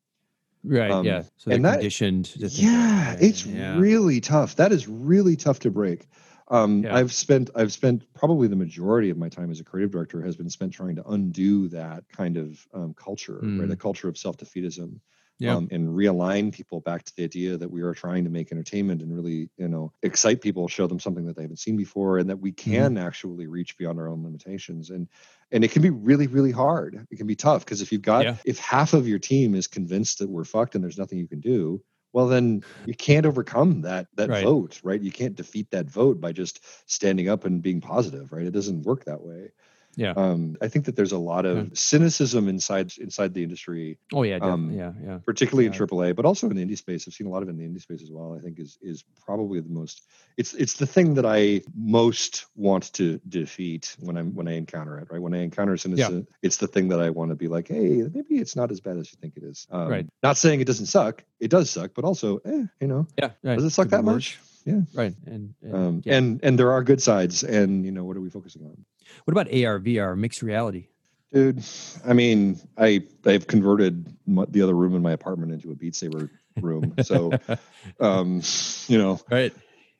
Right. Um, yeah. So they're and that- conditioned. Yeah, that. it's yeah. really tough. That is really tough to break. Um, Yeah. I've spent I've spent probably the majority of my time as a creative director has been spent trying to undo that kind of um, culture, right? Mm. A culture of self defeatism, Yeah. um, and realign people back to the idea that we are trying to make entertainment and really, you know, excite people, show them something that they haven't seen before, and that we Mm-hmm. can actually reach beyond our own limitations. And and it can be really, really hard. It can be tough because if you've got Yeah. if half of your team is convinced that we're fucked and there's nothing you can do, well then you can't overcome that that Right. vote, right? You can't defeat that vote by just standing up and being positive, right? It doesn't work that way. Yeah. Um, I think that there's a lot of Yeah. cynicism inside inside the industry Oh yeah. um, yeah. Yeah. particularly in AAA, but also in the indie space. I've seen a lot of it in the indie space as well. I think is is probably the most. It's it's the thing that I most want to defeat when I'm when I encounter it. Right when I encounter cynicism, it's the thing that I want to be like, hey, maybe it's not as bad as you think it is. Um, Right. Not saying it doesn't suck. It does suck, but also, eh, you know, Yeah. Right. does it suck Could that much? Yeah. Right. And and, Um, yeah. And and there are good sides, and you know, what are we focusing on? What about AR, VR, mixed reality? Dude, I mean, I I've converted my, the other room in my apartment into a Beat Saber room. So, um, you know, right.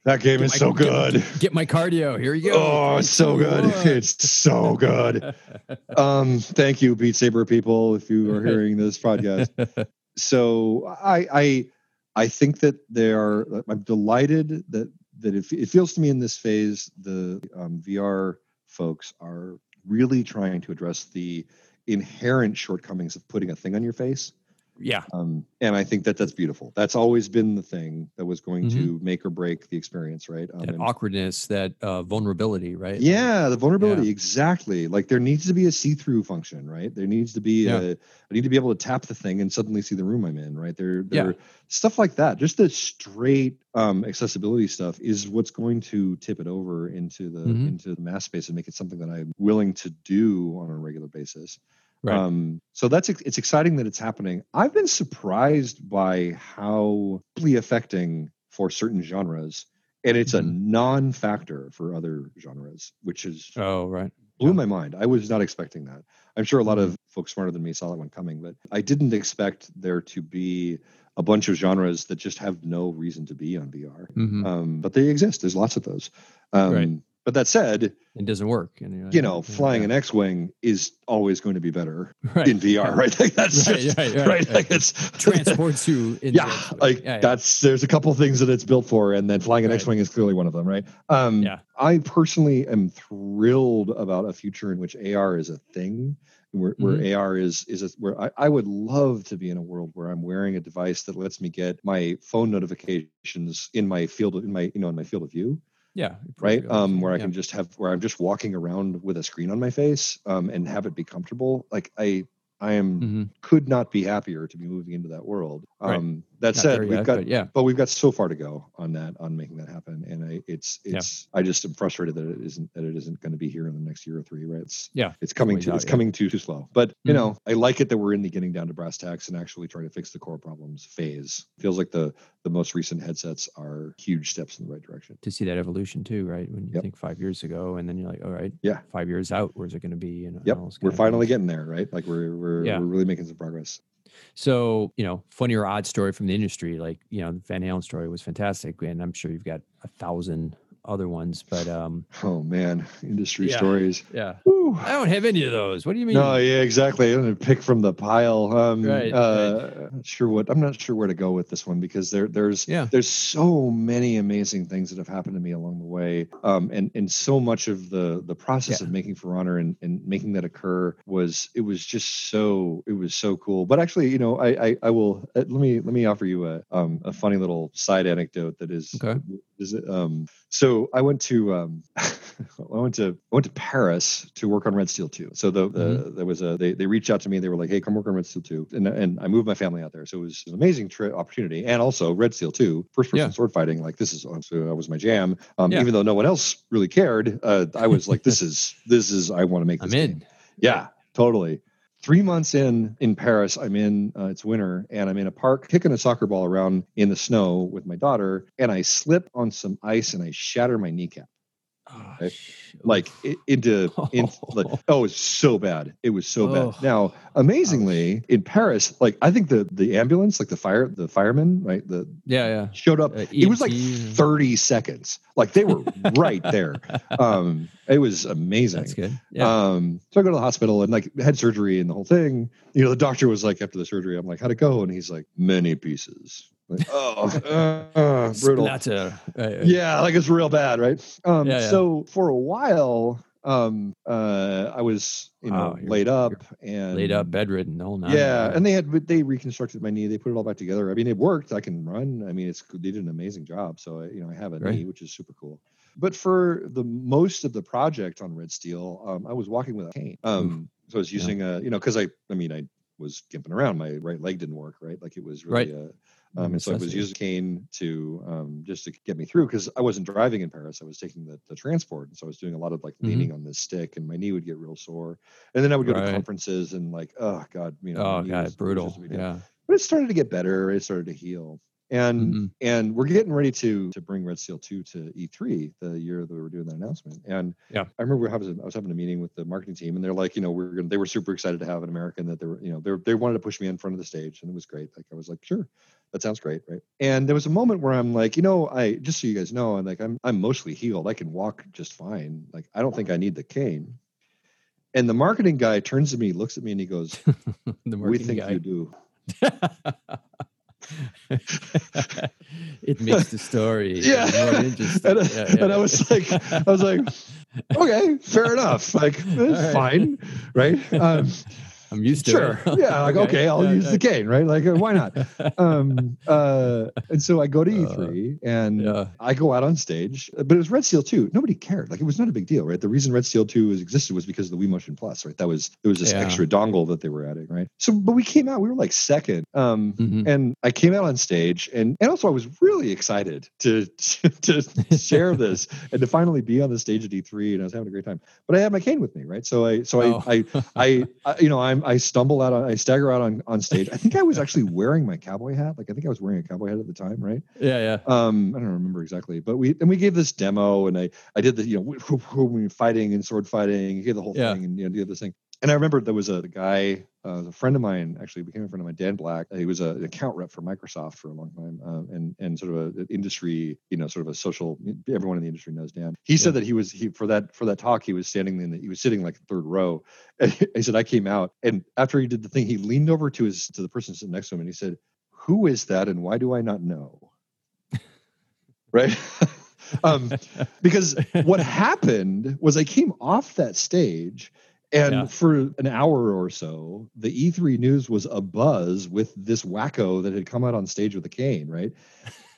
that game Get is my- so good. Get, my cardio. Here you go. Oh, it's so good. It's so good. Um, thank you, Beat Saber people, if you are hearing this podcast. So I I I think that they are. I'm delighted that that it, it feels to me in this phase the um, VR folks are really trying to address the inherent shortcomings of putting a thing on your face. Yeah. Um, and I think that that's beautiful. That's always been the thing that was going Mm-hmm. to make or break the experience, right? Um, That and- awkwardness, that uh, vulnerability, right? Yeah, the vulnerability Yeah. exactly. Like there needs to be a see-through function, right? There needs to be Yeah. a I need to be able to tap the thing and suddenly see the room I'm in, right? There Yeah. there stuff like that. Just the straight um accessibility stuff is what's going to tip it over into the Mhm. into the mass space and make it something that I'm willing to do on a regular basis. Right. Um, so that's it's exciting that it's happening. I've been surprised by how deeply affecting for certain genres, and it's Mhm. a non-factor for other genres, which is oh, right. blew Yeah. my mind. I was not expecting that. I'm sure a lot of folks smarter than me saw that one coming, but I didn't expect there to be a bunch of genres that just have no reason to be on VR. Mhm. Um, but they exist. There's lots of those. Um, Right. But that said, it doesn't work. And like, you know, okay, flying yeah. an X-wing is always going to be better Right, in VR, right? Like that's Right, just, right, right. Like it's transports you. In yeah, like Yeah, that's there's a couple things that it's built for, and then flying an. X-wing is clearly one of them, right? Um, Yeah. I personally am thrilled about a future in which AR is a thing, where, Mm-hmm. AR is is a, where I, I would love to be in a world where I'm wearing a device that lets me get my phone notifications in my field of, in my you know in my field of view, yeah, right? Um, where I yeah. can just have where I'm just walking around with a screen on my face, um, and have it be comfortable. Like I I am Mhm. could not be happier to be moving into that world. Right. That Not said, we've yet, got but yeah. but we've got so far to go on that on making that happen and I, it's Yeah. it's i just am frustrated that it isn't that it isn't going to be here in the next year or three right it's Yeah, it's coming too it's yeah. coming too too slow but you Mhm. know i like it that we're in the getting down to brass tacks and actually trying to fix the core problems phase feels like the the most recent headsets are huge steps in the right direction to see that evolution too, right? When you Yep. think five years ago, and then you're like, all right, Yeah. five years out, where's it going to be? And yep we're finally getting there right like we're we're, Yeah. we're really making some progress So, you know, funny or odd story from the industry, like, you know, the Van Halen story was fantastic. And I'm sure you've got a thousand other ones, but um oh man industry Yeah. stories yeah. Whew. I don't have any of those. What do you mean? No, yeah, exactly. I'm gonna pick from the pile. Um, Right, uh, I'm not sure what I'm not sure where to go with this one because there, there's, Yeah. there's so many amazing things that have happened to me along the way, um, and and so much of the the process Yeah. of making For Honor and and making that occur was it was just so it was so cool. But actually, you know, I I, I will uh, let me let me offer you a um a funny little side anecdote that is Okay. is it um so I went to um I went to I went to Paris to work on Red Steel 2. So the, the Mm-hmm. there was a they, they reached out to me they were like, "Hey, come work on Red Steel 2." And and I moved my family out there. So it was an amazing tri- opportunity and also Red Steel 2, first person Yeah. sword fighting, like this is so that was my jam. Um Yeah. even though no one else really cared, uh I was like this is this is I want to make I'm this game. in. Yeah, totally. Three months in in Paris, I'm in. Uh, it's winter, and I'm in a park kicking a soccer ball around in the snow with my daughter, and I slip on some ice and I shatter my kneecap, Oh, like into, in, like, oh, it's so bad. It was so Oh. bad. Now, amazingly, in Paris, like I think the the ambulance, like the fire, the firemen, right, the yeah, yeah. showed up. Uh, it was like 30 seconds. Like they were right there. Um, it was amazing. That's good. Yeah. Um, so I go to the hospital and like had surgery and the whole thing. You know, the doctor was like, after the surgery, I'm like, how'd it go? And he's like, many pieces. Like, oh, uh, uh, brutal. Splatter. Right, right. Yeah, like it's real bad, right? Um, Yeah, yeah. so for a while, um, uh, I was, you know, Wow, you're- laid up and Laid up, bedridden, the whole nine. yeah, and they had they reconstructed my knee. They put it all back together. I mean, it worked. I can run. I mean, it's they did an amazing job. So I, you know, I have a Right. knee, which is super cool. But for the most of the project on Red Steel, um, I was walking with a cane. Um, so I was Yeah. using a, you know, because I, I mean, I was gimping around. My right leg didn't work, right? Like it was really, Right. uh, um, and so I was using cane to um, just to get me through because I wasn't driving in Paris. I was taking the, the transport, and so I was doing a lot of like Mhm. leaning on this stick, and my knee would get real sore. And then I would go Right. to conferences and like, oh god, you know, Oh god, was- brutal. just a big deal. Yeah. But it started to get better. It started to heal. And Mhm. and we're getting ready to to bring Red Steel 2 to E3 the year that we were doing that announcement. And Yeah. I remember having I was having a meeting with the marketing team and they're like, you know, we're gonna they were super excited to have an American that they were, you know, they they wanted to push me in front of the stage and it was great. Like I was like, sure, that sounds great, right? And there was a moment where I'm like, you know, I just so you guys know, I'm like I'm I'm mostly healed. I can walk just fine. Like I don't think I need the cane. And the marketing guy turns to me, looks at me, and he goes, the "We think guy. you do." it makes the story Yeah. more interesting. and, I- Yeah, yeah, and I was like, I was like, okay, fair enough. Like, right. fine, right? Um, I'm used to sure, it. yeah. Like, okay, I'll Yeah, use yeah. the cane, right? Like, uh, why not? Um, uh, and so I go to Uh, E3 and yeah. I go out on stage, but it was Red Steel 2. Nobody cared. Like, it was not a big deal, right? The reason Red Steel 2 was, existed was because of the Wii Motion Plus, right? That was there was this extra dongle that they were adding, right? So, but we came out, we were like second. Um, Mhm. and I came out on stage, and and also I was really excited to to share this and to finally be on the stage at E3, and I was having a great time. But I had my cane with me, right? So I so Oh. I, I I I you know I'm I stumble out on I stagger out on on stage. I think I was actually wearing my cowboy hat, like I think I was wearing a cowboy hat at the time, right? yeah, yeah. Um, I don't remember exactly, but we and we gave this demo, and I I did the you know we, we were fighting and sword fighting, you gave the whole Yeah. thing, and you know did this thing. And I remember there was a guy, uh, a friend of mine, actually became a friend of mine, Dan Black. He was a, an account rep for Microsoft for a long time, uh, and and sort of an industry, you know, sort of a social. Everyone in the industry knows Dan. He said that he was he for that for that talk he was standing in the, he was sitting like third row, and he said I came out, and after he did the thing, he leaned over to his to the person sitting next to him, and he said, "Who is that, and why do I not know?" right. um, because what happened was I came off that stage and yeah. for an hour or so, the E3 news was a buzz with this wacko that had come out on stage with a cane, right?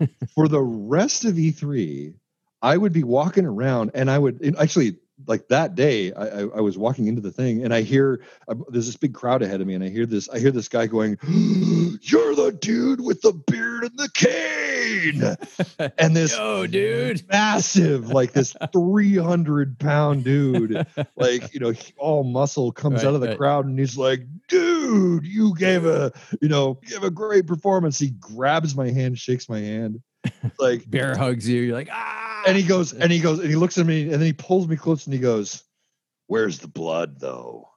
for the rest of E3, I would be walking around and I would actually like that day I, I, I, was walking into the thing and i hear uh, there's this big crowd ahead of me and i hear this i hear this guy going you're the dude with the beard and the cane! And this oh dude. massive like this 300 pound dude like you know all muscle comes right, out of the right. crowd and he's like dude you gave a you know gave a great performance. He grabs my hand shakes my hand like bear hugs you you're like ah and he goes, and he goes, and he looks at me, and then he pulls me close, and he goes, "Where's the blood, though?"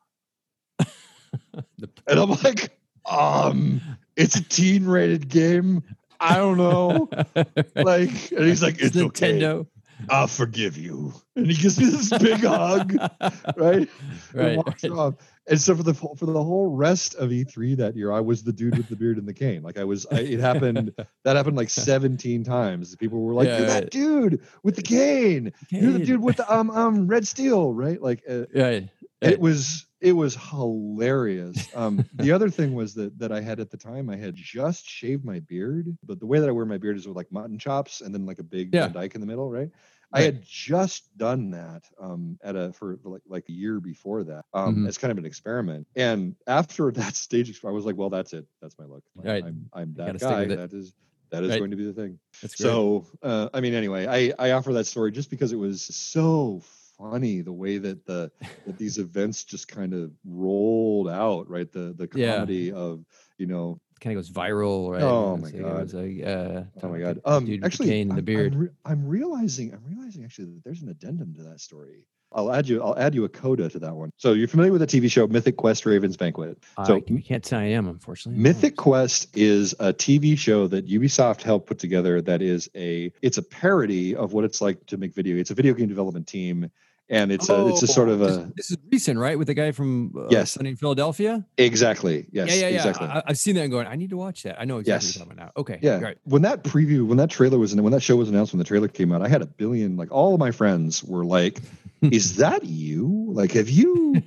and I'm like, um, it's a teen-rated game. I don't know. like, and he's like, "It's, it's Nintendo." Okay. I'll forgive you. And he gives me this big hug, right? Right. right. Off. And so for the for the whole rest of E3 that year, I was the dude with the beard and the cane. Like I was, I, it happened. that happened like 17 times. People were like, yeah, "You're right. that dude with the cane. cane. You're the dude with the um um red steel, right?" Like, uh, yeah. It was it was hilarious. Um, the other thing was that that I had at the time, I had just shaved my beard, but the way that I wear my beard is with like mutton chops and then like a big yeah. Dyke in the middle, right? I had just done that um, at a for like like a year before that um, mm-hmm. as kind of an experiment. And after that stage, I was like, well, that's it. That's my look. Right. I'm, I'm that guy. That is that is right. going to be the thing. So uh, I mean, anyway, I I offer that story just because it was so funny the way that the that these events just kind of rolled out. Right. The the comedy yeah. of you know kind of goes viral, right? Oh my god! Like, uh, oh my god! Um, actually, in the beard. I'm, re- I'm, realizing, I'm realizing actually that there's an addendum to that story. I'll add you. I'll add you a coda to that one. So you're familiar with the TV show Mythic Quest: Raven's Banquet? So you can't say I am, unfortunately. Mythic Quest is a TV show that Ubisoft helped put together. That is a. It's a parody of what it's like to make video. It's a video game development team and it's oh, a it's a sort of a this, is recent right? With the guy from uh, yes. Sunny in Philadelphia? Exactly. Yes yeah yeah, yeah. exactly. I, have seen that and going I need to watch that. I know exactly yes. you're now okay yeah. right. when that preview when that trailer was in when that show was announced when the trailer came out I had a billion like all of my friends were like is that you? Like have you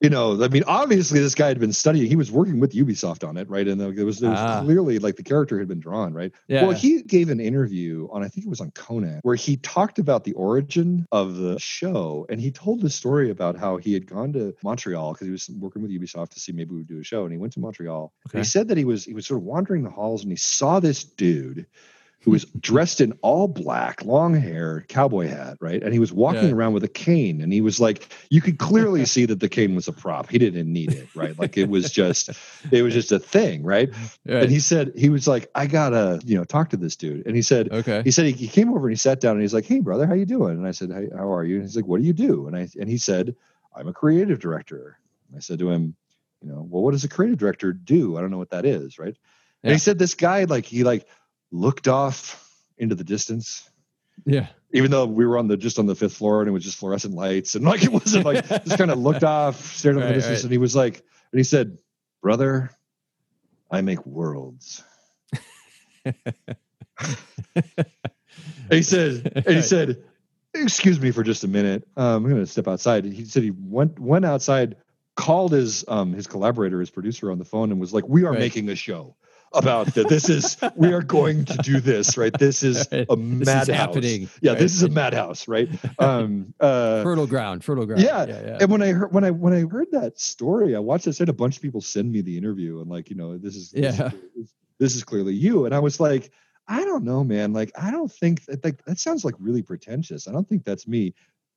you know, I mean, obviously this guy had been studying. He was working with Ubisoft on it, right? And there was, there was ah. clearly like the character had been drawn, right? Yeah. Well, he gave an interview on, I think it was on Conan, where he talked about the origin of the show, and he told the story about how he had gone to Montreal because he was working with Ubisoft to see maybe we would do a show, and he went to Montreal. Okay. He said that he was he was sort of wandering the halls and he saw this dude who was dressed in all black, long hair, cowboy hat, right? And he was walking yeah. around with a cane. And he was like, you could clearly see that the cane was a prop. He didn't need it, right? Like it was just, it was just a thing, right? And he said, he was like, I gotta, you know, talk to this dude. And he said, okay. He said he, he came over and he sat down and he's like, Hey, brother, how you doing? And I said, Hey, how are you? And he's like, What do you do? And I and he said, I'm a creative director. And I said to him, you know, well, what does a creative director do? I don't know what that is, right? Yeah. And he said this guy, like, he like looked off into the distance. Yeah. Even though we were on the just on the fifth floor and it was just fluorescent lights and like it wasn't like just kind of looked off, stared off right, the distance, right. and he was like, and he said, "Brother, I make worlds." and he said, and he said, "Excuse me for just a minute. Um, I'm going to step outside." He said he went went outside, called his um his collaborator, his producer on the phone, and was like, "We are right. making a show." About that. This is we are going to do this, right? This is a madhouse. Happening. Yeah, right? this is a madhouse, right? Um, uh, fertile ground, fertile ground. Yeah. yeah, yeah. And when I heard when I when I heard that story, I watched. I had a bunch of people send me the interview and like, you know, this is yeah. This is, this is clearly you. And I was like, I don't know, man. Like, I don't think that like that sounds like really pretentious. I don't think that's me.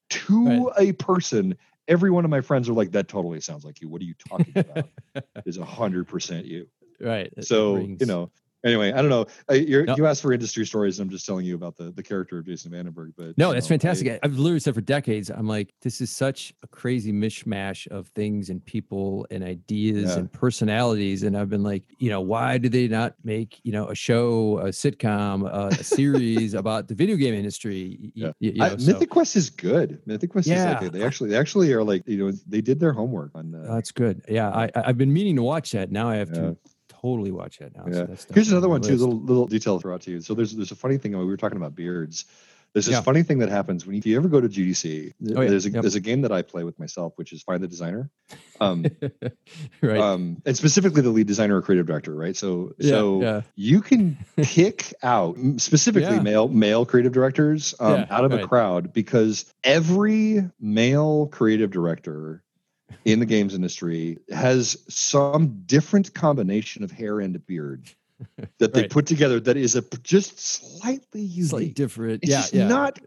To right. a person, every one of my friends are like, that totally sounds like you. What are you talking about? is a hundred percent you right so you know anyway, I don't know. I, you're, No. You asked for industry stories, and I'm just telling you about the, the character of Jason VandenBerghe. But No, that's know, fantastic. I, have literally said for decades, I'm like, this is such a crazy mishmash of things and people and ideas Yeah. and personalities. And I've been like, you know, why do they not make, you know, a show, a sitcom, uh, a series about the video game industry? Yeah. y- you know, I, so- Mythic Quest is good. Mythic Quest Yeah. is like they actually they actually are like you know they did their homework on. Uh, that's good. Yeah, I, I- I've been meaning to watch that. Now I have Yeah. to totally watch that now. yeah. that's Here's another on one too. Little little detail out to you. So there's there's a funny thing. We were talking about beards. There's this Yeah. funny thing that happens when you, if you ever go to GDC. Oh, yeah. There's a Yep. there's a game that I play with myself, which is Find the Designer. Um, right. um, and specifically the lead designer or creative director, right? So yeah, so you can pick out specifically male male creative directors um, out of a crowd because every male creative director in the games industry has some different combination of hair and beard that they Right. put together that is a just slightly unique. Slightly different. It's yeah, just yeah. not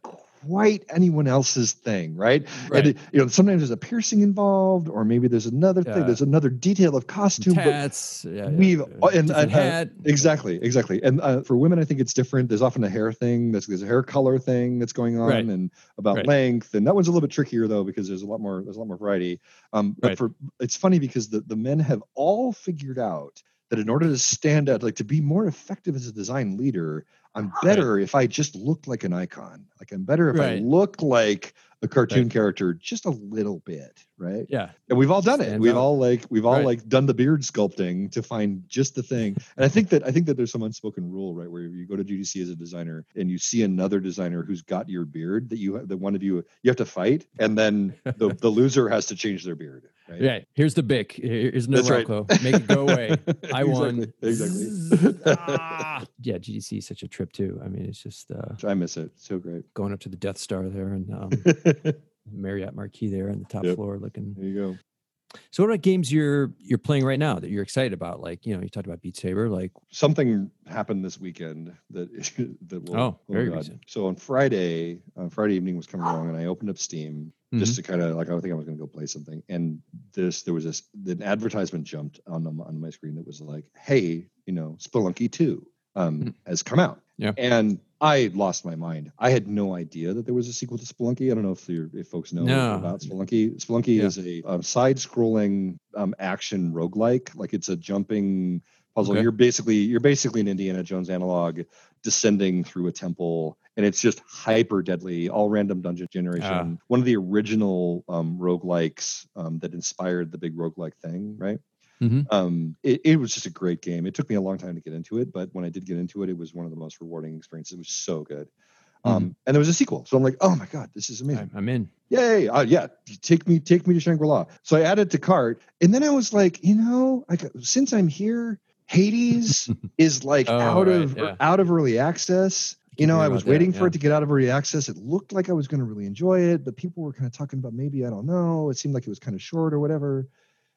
quite anyone else's thing, right? Right. And it- you know, sometimes there's a piercing involved, or maybe there's another thing. There's another detail of costume. tats. Yeah, yeah, we've- yeah. oh, and- and, uh, hat. Exactly, exactly. And uh, for women, I think it's different. There's often a hair thing. There's, there's a hair color thing that's going on, Right. and about Right. length. And that one's a little bit trickier though because there's a lot more there's a lot more variety. Um, but for it's funny because the the men have all figured out that in order to stand out, like to be more effective as a design leader, I'm better if I just look like an icon. Like I'm better if I look like a cartoon Right. character just a little bit, right? Yeah. and we've all done it we've all like we've all Right. like done the beard sculpting to find just the thing and i think that i think that there's some unspoken rule right where you go to gdc as a designer and you see another designer who's got your beard that you have that one of you you have to fight and then the, the loser has to change their beard right Yeah. Here's the bic. Here- Here's That's right. Make it go away. I won. Exactly, exactly. Ah. Yeah, GDC is such a trip too. I mean, it's just uh, i miss it so great going up to the Death Star there and um, Marriott Marquis there on the top Yep. floor looking. There you go So, what about games you're you're playing right now that you're excited about? Like, you know, you talked about Beat Saber. Like, something happened this weekend that that will Oh, very recent. so on friday on friday evening was coming along and i opened up steam just Mhm. to kind of like I think I was going to go play something, and this there was this an advertisement jumped on on my screen that was like, "Hey, you know, Spelunky Two um, Mhm. has come out," Yeah. and I lost my mind. I had no idea that there was a sequel to Spelunky. I don't know if if folks know No. about Spelunky. Spelunky Yeah. is a um, side-scrolling um, action roguelike. Like it's a jumping puzzle. Okay. You're basically you're basically an Indiana Jones analog descending through a temple and it's just hyper deadly all random dungeon generation. Ah. one of the original um roguelikes um, that inspired the big roguelike thing right? Mhm. um it, it was just a great game. It took me a long time to get into it but when i did get into it it was one of the most rewarding experiences. It was so good. Um and there was a sequel. So i'm like oh my god this is amazing. I'm, in. yay! Uh, yeah take me take me to shangri-la. So i added to cart and then i was like you know I, got- since i'm here hades is like Oh, out right, of yeah. out of early access you know i was about that, waiting for yeah. it to get out of early access it looked like i was going to really enjoy it but people were kind of talking about maybe i don't know it seemed like it was kind of short or whatever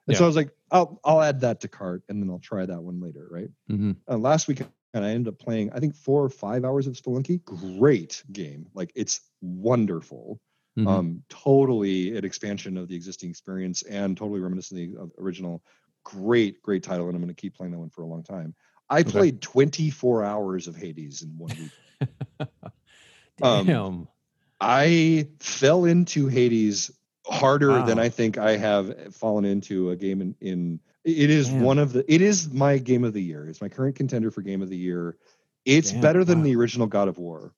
and so i was like i'll i'll add that to cart and then i'll try that one later right Mm-hmm. uh, last week and I ended up playing I think four or five hours of Spelunky. Great game, like it's wonderful. Mhm. Um, totally an expansion of the existing experience and totally reminiscent of the original. Great, great title, and I'm going to keep playing that one for a long time. I Okay. played 24 hours of Hades in one week. um, Damn. I fell into Hades harder than I think I have fallen into a game in. in it is Damn. one of the. It is my game of the year. It's my current contender for game of the year. It's Damn, better than wow. the original God of War.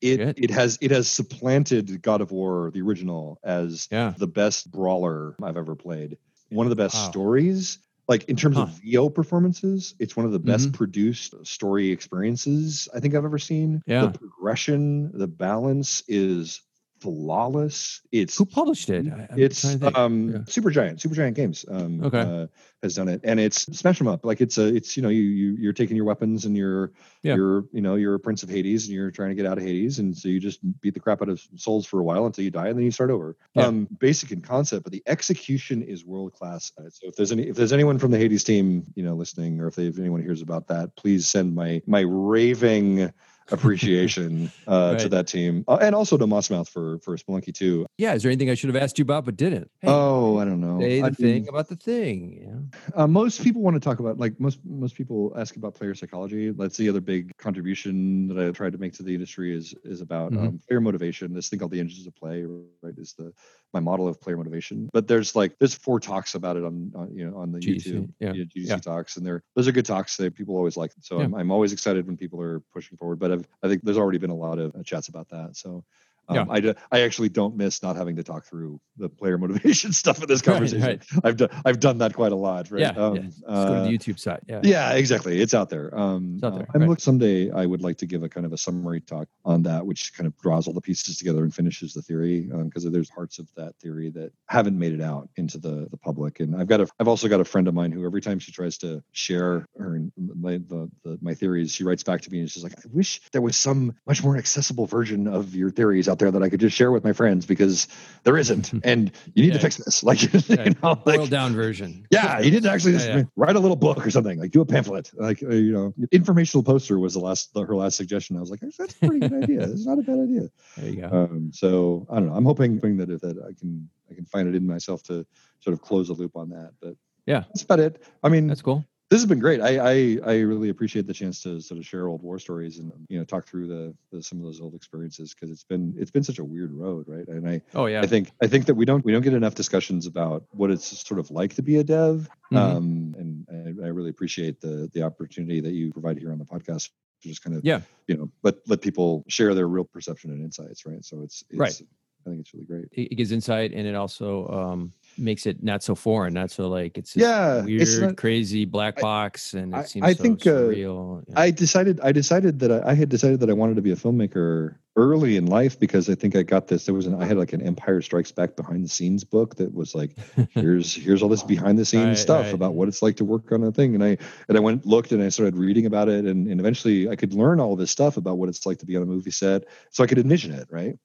It Good. it has it has supplanted God of War the original as Yeah. the best brawler I've ever played. One of the best Wow. stories. Like in terms of Huh. VO performances, it's one of the best Mhm. produced story experiences I think I've ever seen. Yeah. The progression, the balance is flawless. It's Who published it? I, I'm trying to it's um Yeah. Supergiant. Supergiant Games um Okay. uh, has done it, and it's smash them up. Like it's a it's you know you you you're taking your weapons and you're Yeah. you're you know you're a prince of Hades and you're trying to get out of Hades, and so you just beat the crap out of souls for a while until you die, and then you start over. Yeah. Um, basic in concept, but the execution is world class. Uh, So if there's any if there's anyone from the Hades team you know listening, or if, they, if anyone hears about that, please send my my raving appreciation uh, to that team, uh, and also to Mossmouth for for Spelunky Two. yeah. Is there anything I should have asked you about but didn't? Hey, oh, I don't know. say the I thing mean, about the thing. Yeah. Uh, most people want to talk about like most most people ask about player psychology. That's the other big contribution that I tried to make to the industry is is about Mhm. um, player motivation. This thing called the engines of play, right? Is the my model of player motivation. But there's like there's four talks about it on, on you know on the GDC, YouTube yeah, you know, GDC yeah. talks, and they're those are good talks that people always like. So Yeah. I'm, I'm always excited when people are pushing forward. But I've, I think there's already been a lot of uh, chats about that. So. Um, Yeah. I, do, I actually don't miss not having to talk through the player motivation stuff in this conversation. right. I've done I've done that quite a lot, right? Yeah, yeah. Just go to uh, the YouTube site. Yeah. yeah, exactly. It's out there. Um, It's out uh, there, I'm right. look someday. I would like to give a kind of a summary talk on that, which kind of draws all the pieces together and finishes the theory, because there's parts of that theory that haven't made it out into the the public. And I've got a, I've also got a friend of mine who every time she tries to share her my the, the my theories, she writes back to me and she's like, I wish there was some much more accessible version of your theories out there that I could just share with my friends because there isn't, and you need to fix this. Like, you Yeah, know, like Boiled down version. yeah, he didn't actually just yeah. write a little book or something, like do a pamphlet, like uh, you know, informational poster was the last her last suggestion. I was like, that's a pretty good idea. It's not a bad idea. There you go. Um, so I don't know. I'm hoping, hoping that that I can I can find it in myself to sort of close the loop on that. But Yeah. that's about it. I mean, That's cool. This has been great. I, I I really appreciate the chance to sort of share old war stories and you know talk through the, the some of those old experiences because it's been it's been such a weird road, right? And I Oh yeah. I think I think that we don't we don't get enough discussions about what it's sort of like to be a dev, Mhm. um, and I, I really appreciate the the opportunity that you provide here on the podcast to just kind of Yeah. you know let let people share their real perception and insights, right? So it's, it's Right. I think it's really great. it, it gives insight and it also um, makes it not so foreign, not so like it's Yeah, weird, it's not- crazy black I- box, and it I- seems I so think, uh, surreal. yeah. I decided I decided that I, I had decided that I wanted to be a filmmaker early in life because I think I got this. There was an I had like an Empire Strikes Back behind the scenes book that was like here's here's all this behind the scenes Right, stuff right. about what it's like to work on a thing and i and i went looked and i started reading about it and, and eventually i could learn all this stuff about what it's like to be on a movie set so i could envision it right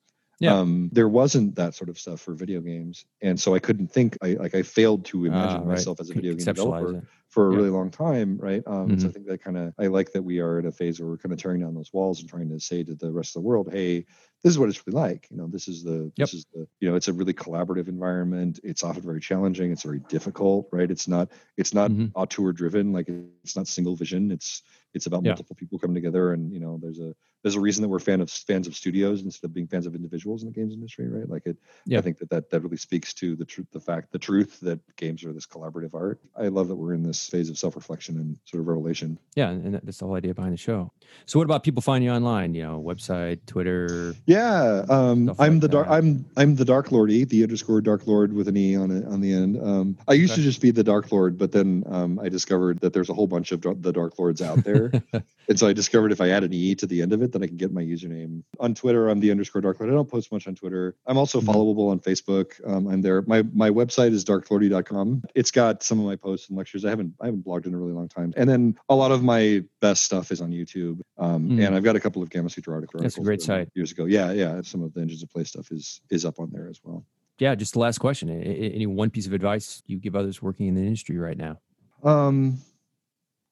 Yeah. um there wasn't that sort of stuff for video games and so i couldn't think i like i failed to imagine Ah, right. myself as a video game developer it. for a Yeah. really long time, right? Um, and So I Mhm. think that kind of I like that we are in a phase where we're kind of tearing down those walls and trying to say to the rest of the world, "Hey, this is what it's really like. You know, this is the Yep. this is the you know, it's a really collaborative environment. It's often very challenging. It's very difficult, right? It's not it's not Mhm. auteur driven. Like it's not single vision. It's it's about Yeah. multiple people coming together, and you know, there's a there's a reason that we're fan of fans of studios instead of being fans of individuals in the games industry, right? Like it, Yeah. I think that that, that really speaks to the truth, the fact, the truth that games are this collaborative art. I love that we're in this phase of self-reflection and sort of revelation. Yeah, and that- that's the whole idea behind the show. So, what about people finding you online? You know, website, Twitter. Yeah, um, I'm like the dark. I'm I'm the Dark Lordy, the underscore Dark Lord with an e on it on the end. Um, I used to just be the Dark Lord, but then um, I discovered that there's a whole bunch of the Dark Lords out there, and so I discovered if I add an e to the end of it, then I can get my username on Twitter. I'm the underscore Dark Lord. I don't post much on Twitter. I'm also Mhm. followable on Facebook. Um, I'm there. My my website is darklordy.com. It's got some of my posts and lectures. I haven't I haven't blogged in a really long time, and then a lot of my best stuff is on YouTube. Um, Mm. and I've got a couple of Gamasutra articles. That's a great that I wrote site. Years ago, yeah, yeah. Some of the engines of play stuff is is up on there as well. yeah, just the last question. Any one piece of advice you give others working in the industry right now? Um,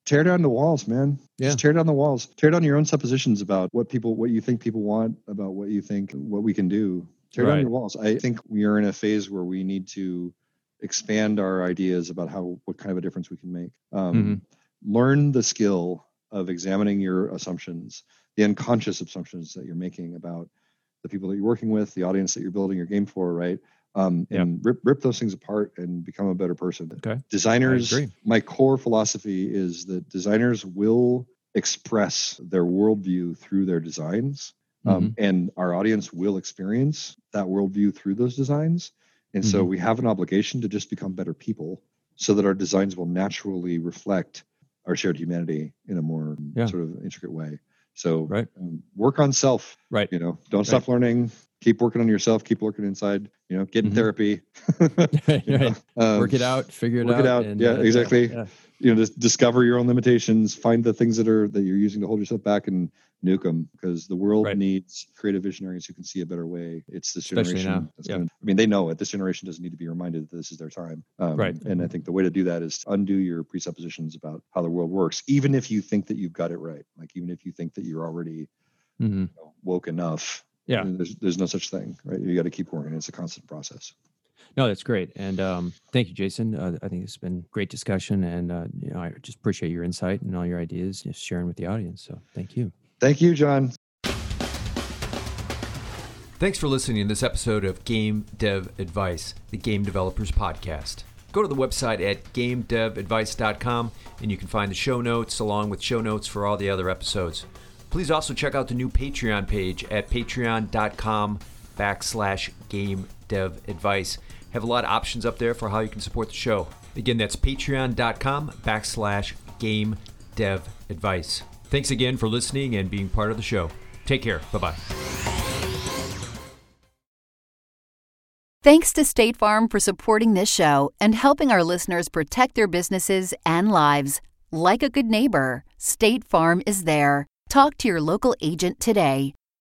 tear down the walls, man. Yeah. Just tear down the walls. Tear down your own suppositions about what people, what you think people want, about what you think, what we can do. Tear down your walls. I think we are in a phase where we need to expand our ideas about how what kind of a difference we can make. Um, Mhm. Learn the skill of examining your assumptions, the unconscious assumptions that you're making about the people that you're working with, the audience that you're building your game for, right? Um, and rip rip those things apart and become a better person. Okay. Designers, my core philosophy is that designers will express their worldview through their designs, um, Mhm. and our audience will experience that worldview through those designs. And so Mhm. we have an obligation to just become better people, so that our designs will naturally reflect our shared humanity in a more Yeah. sort of intricate way. So Right. um, work on self. Right. You know, don't stop learning. Keep working on yourself. Keep working inside. You know, get in Mhm. therapy. right. Um, Work it out. Figure it work out. it out. and, Yeah, uh, exactly. yeah. You know, just discover your own limitations. Find the things that are that you're using to hold yourself back and nuke them because the world Right. needs creative visionaries who can see a better way. It's this Especially generation. now, that's yeah. gonna- I mean, they know it. This generation doesn't need to be reminded that this is their time. Um, Right. And I think the way to do that is to undo your presuppositions about how the world works, even if you think that you've got it right. Like even if you think that you're already Mhm. you know, woke enough. Yeah. There's there's no such thing, right? You got to keep working. It's a constant process. No, that's great, and um, thank you, Jason. Uh, I think it's been great discussion, and uh, you know, I just appreciate your insight and all your ideas, just sharing with the audience. So, thank you. Thank you, John. Thanks for listening to this episode of Game Dev Advice, the Game Developers Podcast. Go to the website at gamedevadvice.com and you can find the show notes along with show notes for all the other episodes. Please also check out the new Patreon page at patreon.com backslash game dev advice. Have a lot of options up there for how you can support the show. Again, that's patreon.com backslash game dev advice. Thanks again for listening and being part of the show. Take care. Bye bye. Thanks to State Farm for supporting this show and helping our listeners protect their businesses and lives. Like a good neighbor, State Farm is there. Talk to your local agent today.